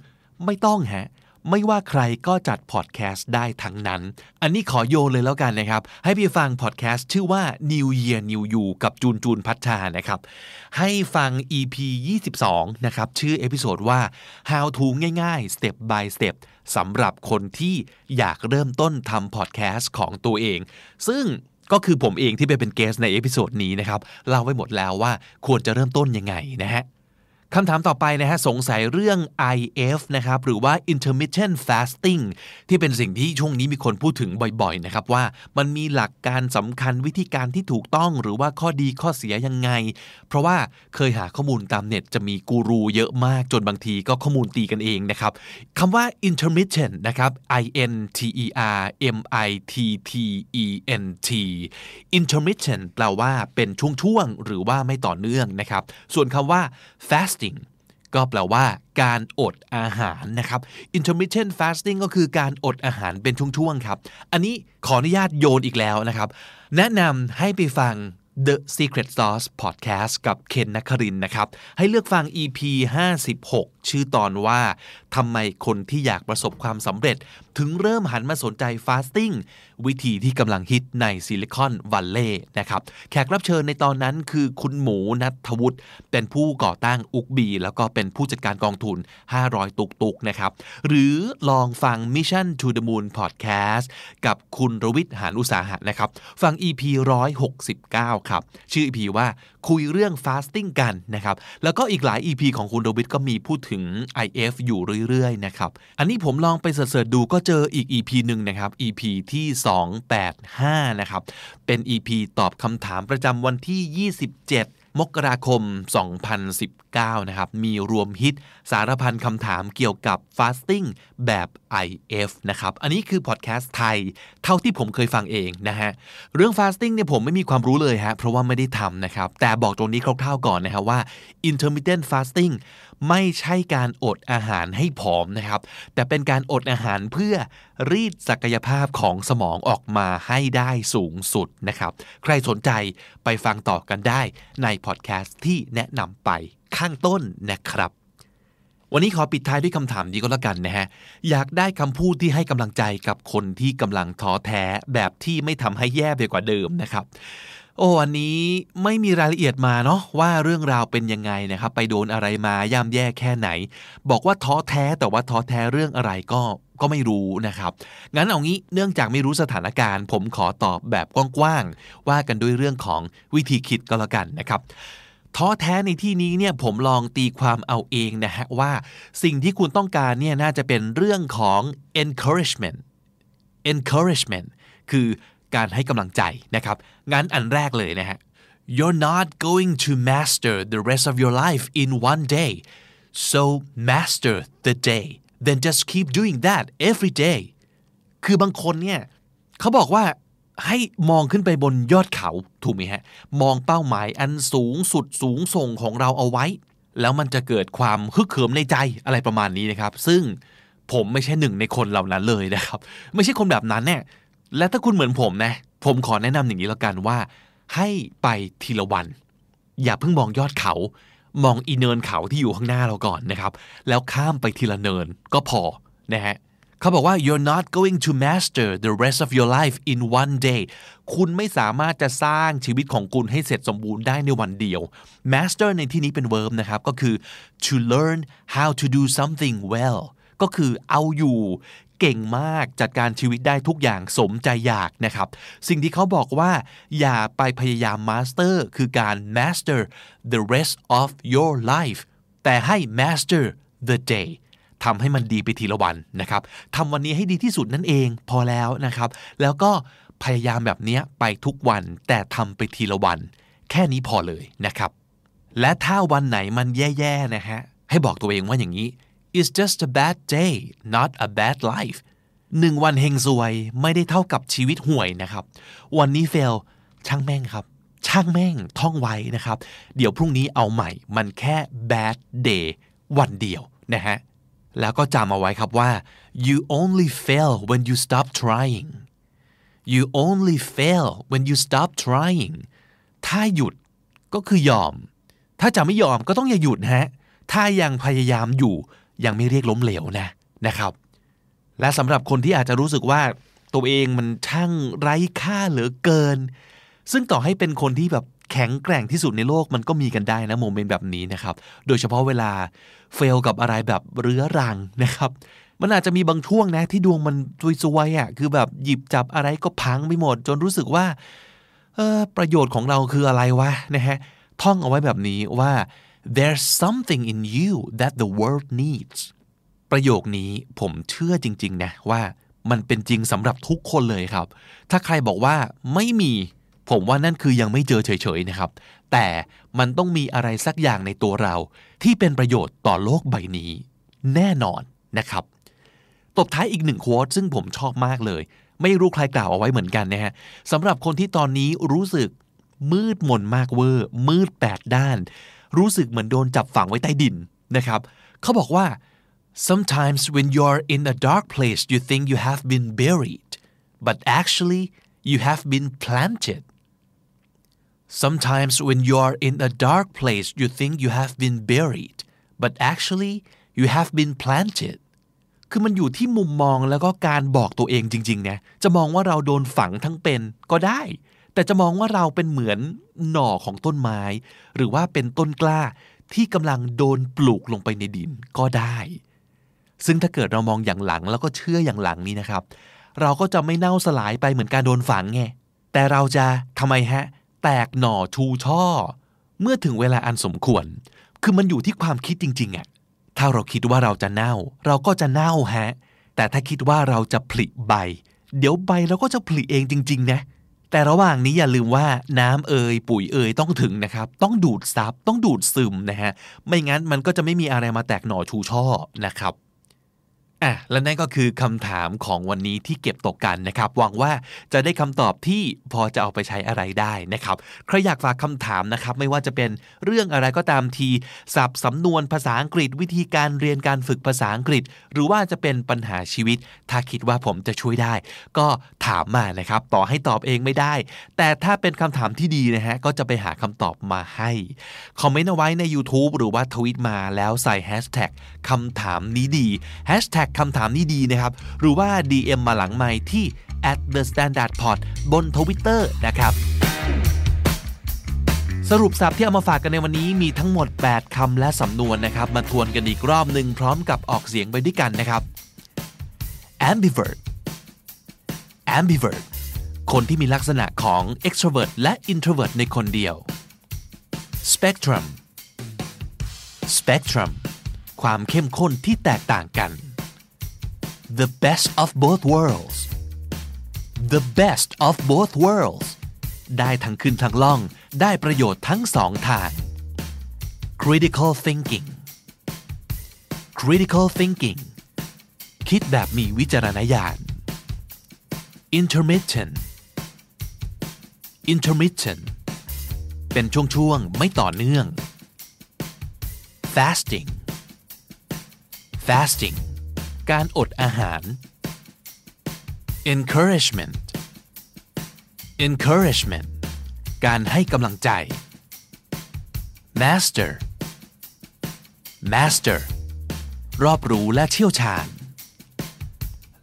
Speaker 1: ไม่ต้องฮะ ไม่ว่าใครก็จัดพอดแคสต์ได้ทั้งนั้น อันนี้ขอโยนเลยแล้วกันนะครับ ให้ไปฟังพอดแคสต์ชื่อว่า New Year New You กับจูนจูนพัชชานะครับ ให้ฟัง EP 22 นะครับ ชื่อ episode ว่า How to ง่ายๆ Step by Step สำหรับคนที่อยากเริ่มต้นทำพอดแคสต์ของตัวเอง ซึ่งก็คือผมเองที่ไปเป็น guest ใน episode นี้นะครับ เล่าไว้หมดแล้วว่าควรจะเริ่มต้นยังไงนะฮะ คำถามต่อไปนะฮะสงสัยเรื่อง IF นะครับหรือว่า intermittent fasting ที่เป็นสิ่งที่ช่วงนี้มีคนพูดถึงบ่อยๆนะครับว่ามันมีหลักการสำคัญวิธีการที่ถูกต้องหรือว่าข้อดีข้อเสียยังไง เพราะว่าเคยหาข้อมูลตามเน็ตจะมีกูรูเยอะมากจนบางทีก็ข้อมูลตีกันเองนะครับคำว่า intermittent นะครับ I N T E R M I T T E N T intermittent แปลว่าเป็นช่วงๆหรือว่าไม่ต่อเนื่องนะครับส่วนคำว่า fasting ก็แปลว่าการอดอาหารนะครับ intermittent fasting ก็คือการอดอาหารเป็นช่วงๆครับ อันนี้ขออนุญาตโยนอีกแล้วนะครับ แนะนำให้ไปฟัง The Secret Sauce Podcast กับเคนนักครินนะครับ ให้เลือกฟัง EP 56 ชื่อตอนว่าทำไมคนที่อยากประสบความสำเร็จ ถึงเริ่มหันมาสนใจฟาสติ้งวิธีที่กำลังฮิตในซิลิคอนวัลเลย์นะครับ แขกรับเชิญในตอนนั้นคือคุณหมูนัทวุฒิเป็นผู้ก่อตั้งอุกบี แล้วก็เป็นผู้จัดการกองทุน 500 ตุกตุกนะครับ หรือลองฟัง Mission to the Moon Podcast กับคุณรวิทย์หานอุตสาหะนะครับ ฟัง EP 169ครับ ชื่อ EP ว่าคุยเรื่อง fasting กันนะครับ แล้วก็อีกหลาย EP ของคุณโรวิทก็มีพูดถึง IF อยู่เรื่อยๆนะครับ อันนี้ผมลองไปเสิร์ชดูก็เจออีก EP หนึ่งนะครับ EP ที่ 285 นะครับ เป็น EP ตอบคำถามประจำวันที่ 27 มกราคม 2019 นะครับ มีรวมฮิตสารพันคำถามเกี่ยวกับ fasting แบบ IF นะครับ อันนี้คือพอดแคสต์ไทย เท่าที่ผมเคยฟังเองนะฮะ เรื่อง fasting เนี่ยผมไม่มีความรู้เลยฮะ เพราะว่าไม่ได้ทำนะครับ แต่บอกตรงนี้คร่าวๆก่อนนะครับว่า intermittent fasting ไม่ใช่การอดอาหารให้ผอมนะครับ แต่เป็นการอดอาหารเพื่อรีดศักยภาพของสมองออกมาให้ได้สูงสุดนะครับ ใครสนใจไปฟังต่อกันได้ในพอดแคสต์ที่แนะนำไปข้างต้นนะครับ วันนี้ขอปิดท้ายด้วยคำถามนี้ก็แล้วกันนะฮะ อยากได้คำพูดที่ให้กำลังใจกับคนที่กำลังท้อแท้แบบที่ไม่ทำให้แย่ไปกว่าเดิมนะครับ โอ้อันนี้ไม่มีรายละเอียดมาเนาะว่าเรื่องราวเป็นยังไงนะครับ ไปโดนอะไรมาย่ำแย่แค่ไหน บอกว่าท้อแท้แต่ว่าท้อแท้เรื่องอะไรก็ก็ไม่รู้นะครับ งั้นเอางี้เนื่องจากไม่รู้สถานการณ์ ผมขอตอบแบบกว้างๆว่ากันด้วยเรื่องของวิธีคิดก็แล้วกันนะครับท้อแท้ในที่นี้เนี่ยผมลองตีความเอาเองนะฮะว่าสิ่งที่คุณต้องการเนี่ยน่าจะเป็นเรื่องของ encouragement encouragement คือ การให้กำลังใจนะครับ งั้นอันแรกเลยนะฮะ you're not going to master the rest of your life in one day so master the day then just keep doing that every day คือบางคนเนี่ยเขาบอกว่าให้มองขึ้นไปบนยอดเขาถูกไหมฮะ มองเป้าหมายอันสูงสุดสูงส่งของเราเอาไว้ แล้วมันจะเกิดความฮึกเหิมในใจอะไรประมาณนี้นะครับ ซึ่งผมไม่ใช่หนึ่งในคนเหล่านั้นเลยนะครับ ไม่ใช่คนแบบนั้นเนี่ย และถ้าคุณเหมือนผมนะ ผมขอแนะนำอย่างนี้แล้วกันว่า ให้ไปทีละวัน อย่าเพิ่งมองยอดเขา มองอีเนินเขาที่อยู่ข้างหน้าเราก่อนนะครับ แล้วข้ามไปทีละเนินก็พอนะฮะเขาบอกว่า you're not going to master the rest of your life in one day คุณไม่สามารถจะสร้างชีวิตของคุณให้เสร็จสมบูรณ์ได้ในวันเดียว master ในที่นี้เป็น verb นะครับ ก็คือ to learn how to do something well ก็คือเอาอยู่ เก่งมากจัดการชีวิตได้ทุกอย่างสมใจอยากนะครับ สิ่งที่เขาบอกว่า อย่าไปพยายามมาสเตอร์คือการ master the rest of your life แต่ให้ master the day ทำให้มันดีไปทีละวันนะครับทำวันนี้ให้ดีที่สุดนั่นเองพอแล้วนะครับ แล้วก็พยายามแบบนี้ไปทุกวันแต่ทำไปทีละวัน แค่นี้พอเลยนะครับ และถ้าวันไหนมันแย่ๆนะฮะให้บอกตัวเองว่าอย่างนี้ it's just a bad day not a bad life หนึ่งวันเฮงซวยไม่ได้เท่ากับชีวิตห่วยนะครับ วันนี้เฟลช่างแม่งครับ ช่างแม่งท่องไว้นะครับ เดี๋ยวพรุ่งนี้เอาใหม่ มันแค่ bad day วันเดียวนะฮะ แล้วก็จำเอาไว้ครับว่า you only fail when you stop trying you only fail when you stop trying ถ้าหยุดก็คือยอม ถ้าจะไม่ยอมก็ต้องอย่าหยุดฮะ ถ้ายังพยายามอยู่ ยังไม่เรียกล้มเหลวนะนะครับ และสำหรับคนที่อาจจะรู้สึกว่าตัวเองมันช่างไร้ค่าเหลือเกิน ซึ่งต่อให้เป็นคนที่แบบแข็งแกร่งที่สุดในโลกมันก็มีกันได้นะโมเมนต์แบบนี้นะครับ โดยเฉพาะเวลาเฟลกับอะไรแบบเรื้อรังนะครับ มันอาจจะมีบางช่วงนะที่ดวงมันซวยๆอะคือแบบหยิบจับอะไรก็พังไปหมด จนรู้สึกว่าเออประโยชน์ของเราคืออะไรวะนะฮะท่องเอาไว้แบบนี้ว่า there's something in you that the world needs ประโยคนี้ผมเชื่อจริงๆนะว่ามันเป็นจริงสำหรับทุกคนเลยครับ ถ้าใครบอกว่าไม่มี ผมว่านั่นคือยังไม่เจอเฉยๆนะครับ แต่มันต้องมีอะไรสักอย่างในตัวเรา ที่เป็นประโยชน์ต่อโลกใบนี้ แน่นอนนะครับ ตบท้ายอีกหนึ่งโค้ดซึ่งผมชอบมากเลย ไม่รู้ใครกล่าวเอาไว้เหมือนกันนะฮะสำหรับคนที่ตอนนี้รู้สึกมืดมนมากเวอร์มืดแปดด้าน รู้สึกเหมือนโดนจับฝังไว้ใต้ดินนะครับเขาบอกว่า sometimes when you're in a dark place you think you have been buried but actually you have been planted sometimes when you're in a dark place you think you have been buried but actually you have been planted คือมันอยู่ที่มุมมองแล้วก็การบอกตัวเองจริงๆนะจะมองว่าเราโดนฝังทั้งเป็นก็ได้ แต่จะมองว่าเราเป็นเหมือนหน่อของต้นไม้ หรือว่าเป็นต้นกล้าที่กำลังโดนปลูกลงไปในดินก็ได้ ซึ่งถ้าเกิดเรามองอย่างหลังแล้วก็เชื่ออย่างหลังนี้นะครับ เราก็จะไม่เน่าสลายไปเหมือนการโดนฝังไงแต่เราจะทำไมฮะ แตกหน่อชูช่อ เมื่อถึงเวลาอันสมควร คือมันอยู่ที่ความคิดจริงๆอะถ้าเราคิดว่าเราจะเน่า เราก็จะเน่าฮะ แต่ถ้าคิดว่าเราจะผลิใบ เดี๋ยวใบเราก็จะผลิเองจริง ๆ นะ แต่ระหว่างนี้อย่าลืมว่าน้ำเอ่ยปุ๋ยเอ่ยต้องถึงนะครับ ต้องดูดซับต้องดูดซึมนะฮะไม่งั้นมันก็จะไม่มีอะไรมาแตกหน่อชูช่อนะครับ อะและนั่นก็คือคำถามของวันนี้ที่เก็บตกกันนะครับหวังว่าจะได้คำตอบที่พอจะเอาไปใช้อะไรได้นะครับใครอยากฝากคำถามนะครับไม่ว่าจะเป็นเรื่องอะไรก็ตามทีศัพท์สำนวนภาษาอังกฤษ วิธีการเรียนการฝึกภาษาอังกฤษ หรือว่าจะเป็นปัญหาชีวิต ถ้าคิดว่าผมจะช่วยได้ ก็ถามมานะครับต่อให้ตอบเองไม่ได้ แต่ถ้าเป็นคำถามที่ดีนะฮะก็จะไปหาคำตอบมาให้คอมเมนต์เอาไว้ใน YouTube หรือว่าทวิตมาแล้วใส่แฮชแท็ก คำถามนี้ดีแฮชแท็กคำถามนี้ดีนะครับ หรือว่า DM มาหลังไมที่ at the standard pod บนทวิตเตอร์นะครับ สรุปสับที่เอามาฝากกันในวันนี้มีทั้งหมด 8คำและสำนวนนะครับ มาทวนกันอีกรอบหนึ่งพร้อมกับออกเสียงไปด้วยกันนะครับ ambivert ambivert คนที่มีลักษณะของ extrovert และ introvert ในคนเดียว spectrum spectrum ความเข้มข้นที่แตกต่างกัน the best of both worlds the best of both worlds ได้ทั้งขึ้นทั้งล่อง ได้ประโยชน์ทั้งสองทาง critical thinking critical thinking คิดแบบมีวิจารณญาณ intermittent intermittent เป็นช่วงๆ ไม่ต่อเนื่อง fasting fasting การอดอาหาร encouragement encouragement การให้กำลังใจ master master รอบรู้และเชี่ยวชาญ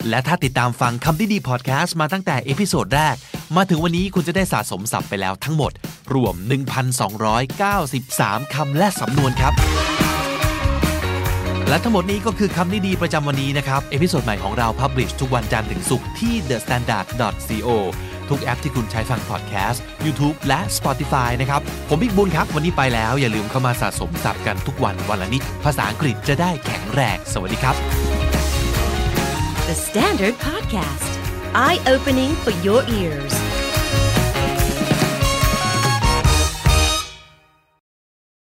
Speaker 1: และถ้าติดตามฟังคำนี้ดีพอดแคสต์มาตั้งแต่ episode แรก มาถึงวันนี้คุณจะได้สะสมศัพท์ไปแล้วทั้งหมด รวม 1,293 คำและสำนวนครับ และทั้งหมดนี้ก็คือคำนี้ดีประจำวันนี้นะครับ episode ใหม่ของเรา Publish ทุกวันจันทร์ถึงศุกร์ที่ thestandard.co ทุกแอปที่คุณใช้ฟังพอดแคสต์ YouTube และ Spotify นะครับ ผมบิ๊กบุญครับ วันนี้ไปแล้ว อย่าลืมเข้ามาสะสมศัพท์กันทุกวันวันละนิด ภาษาอังกฤษจะได้แข็งแรง สวัสดีครับ
Speaker 2: The Standard Podcast, eye opening for your ears.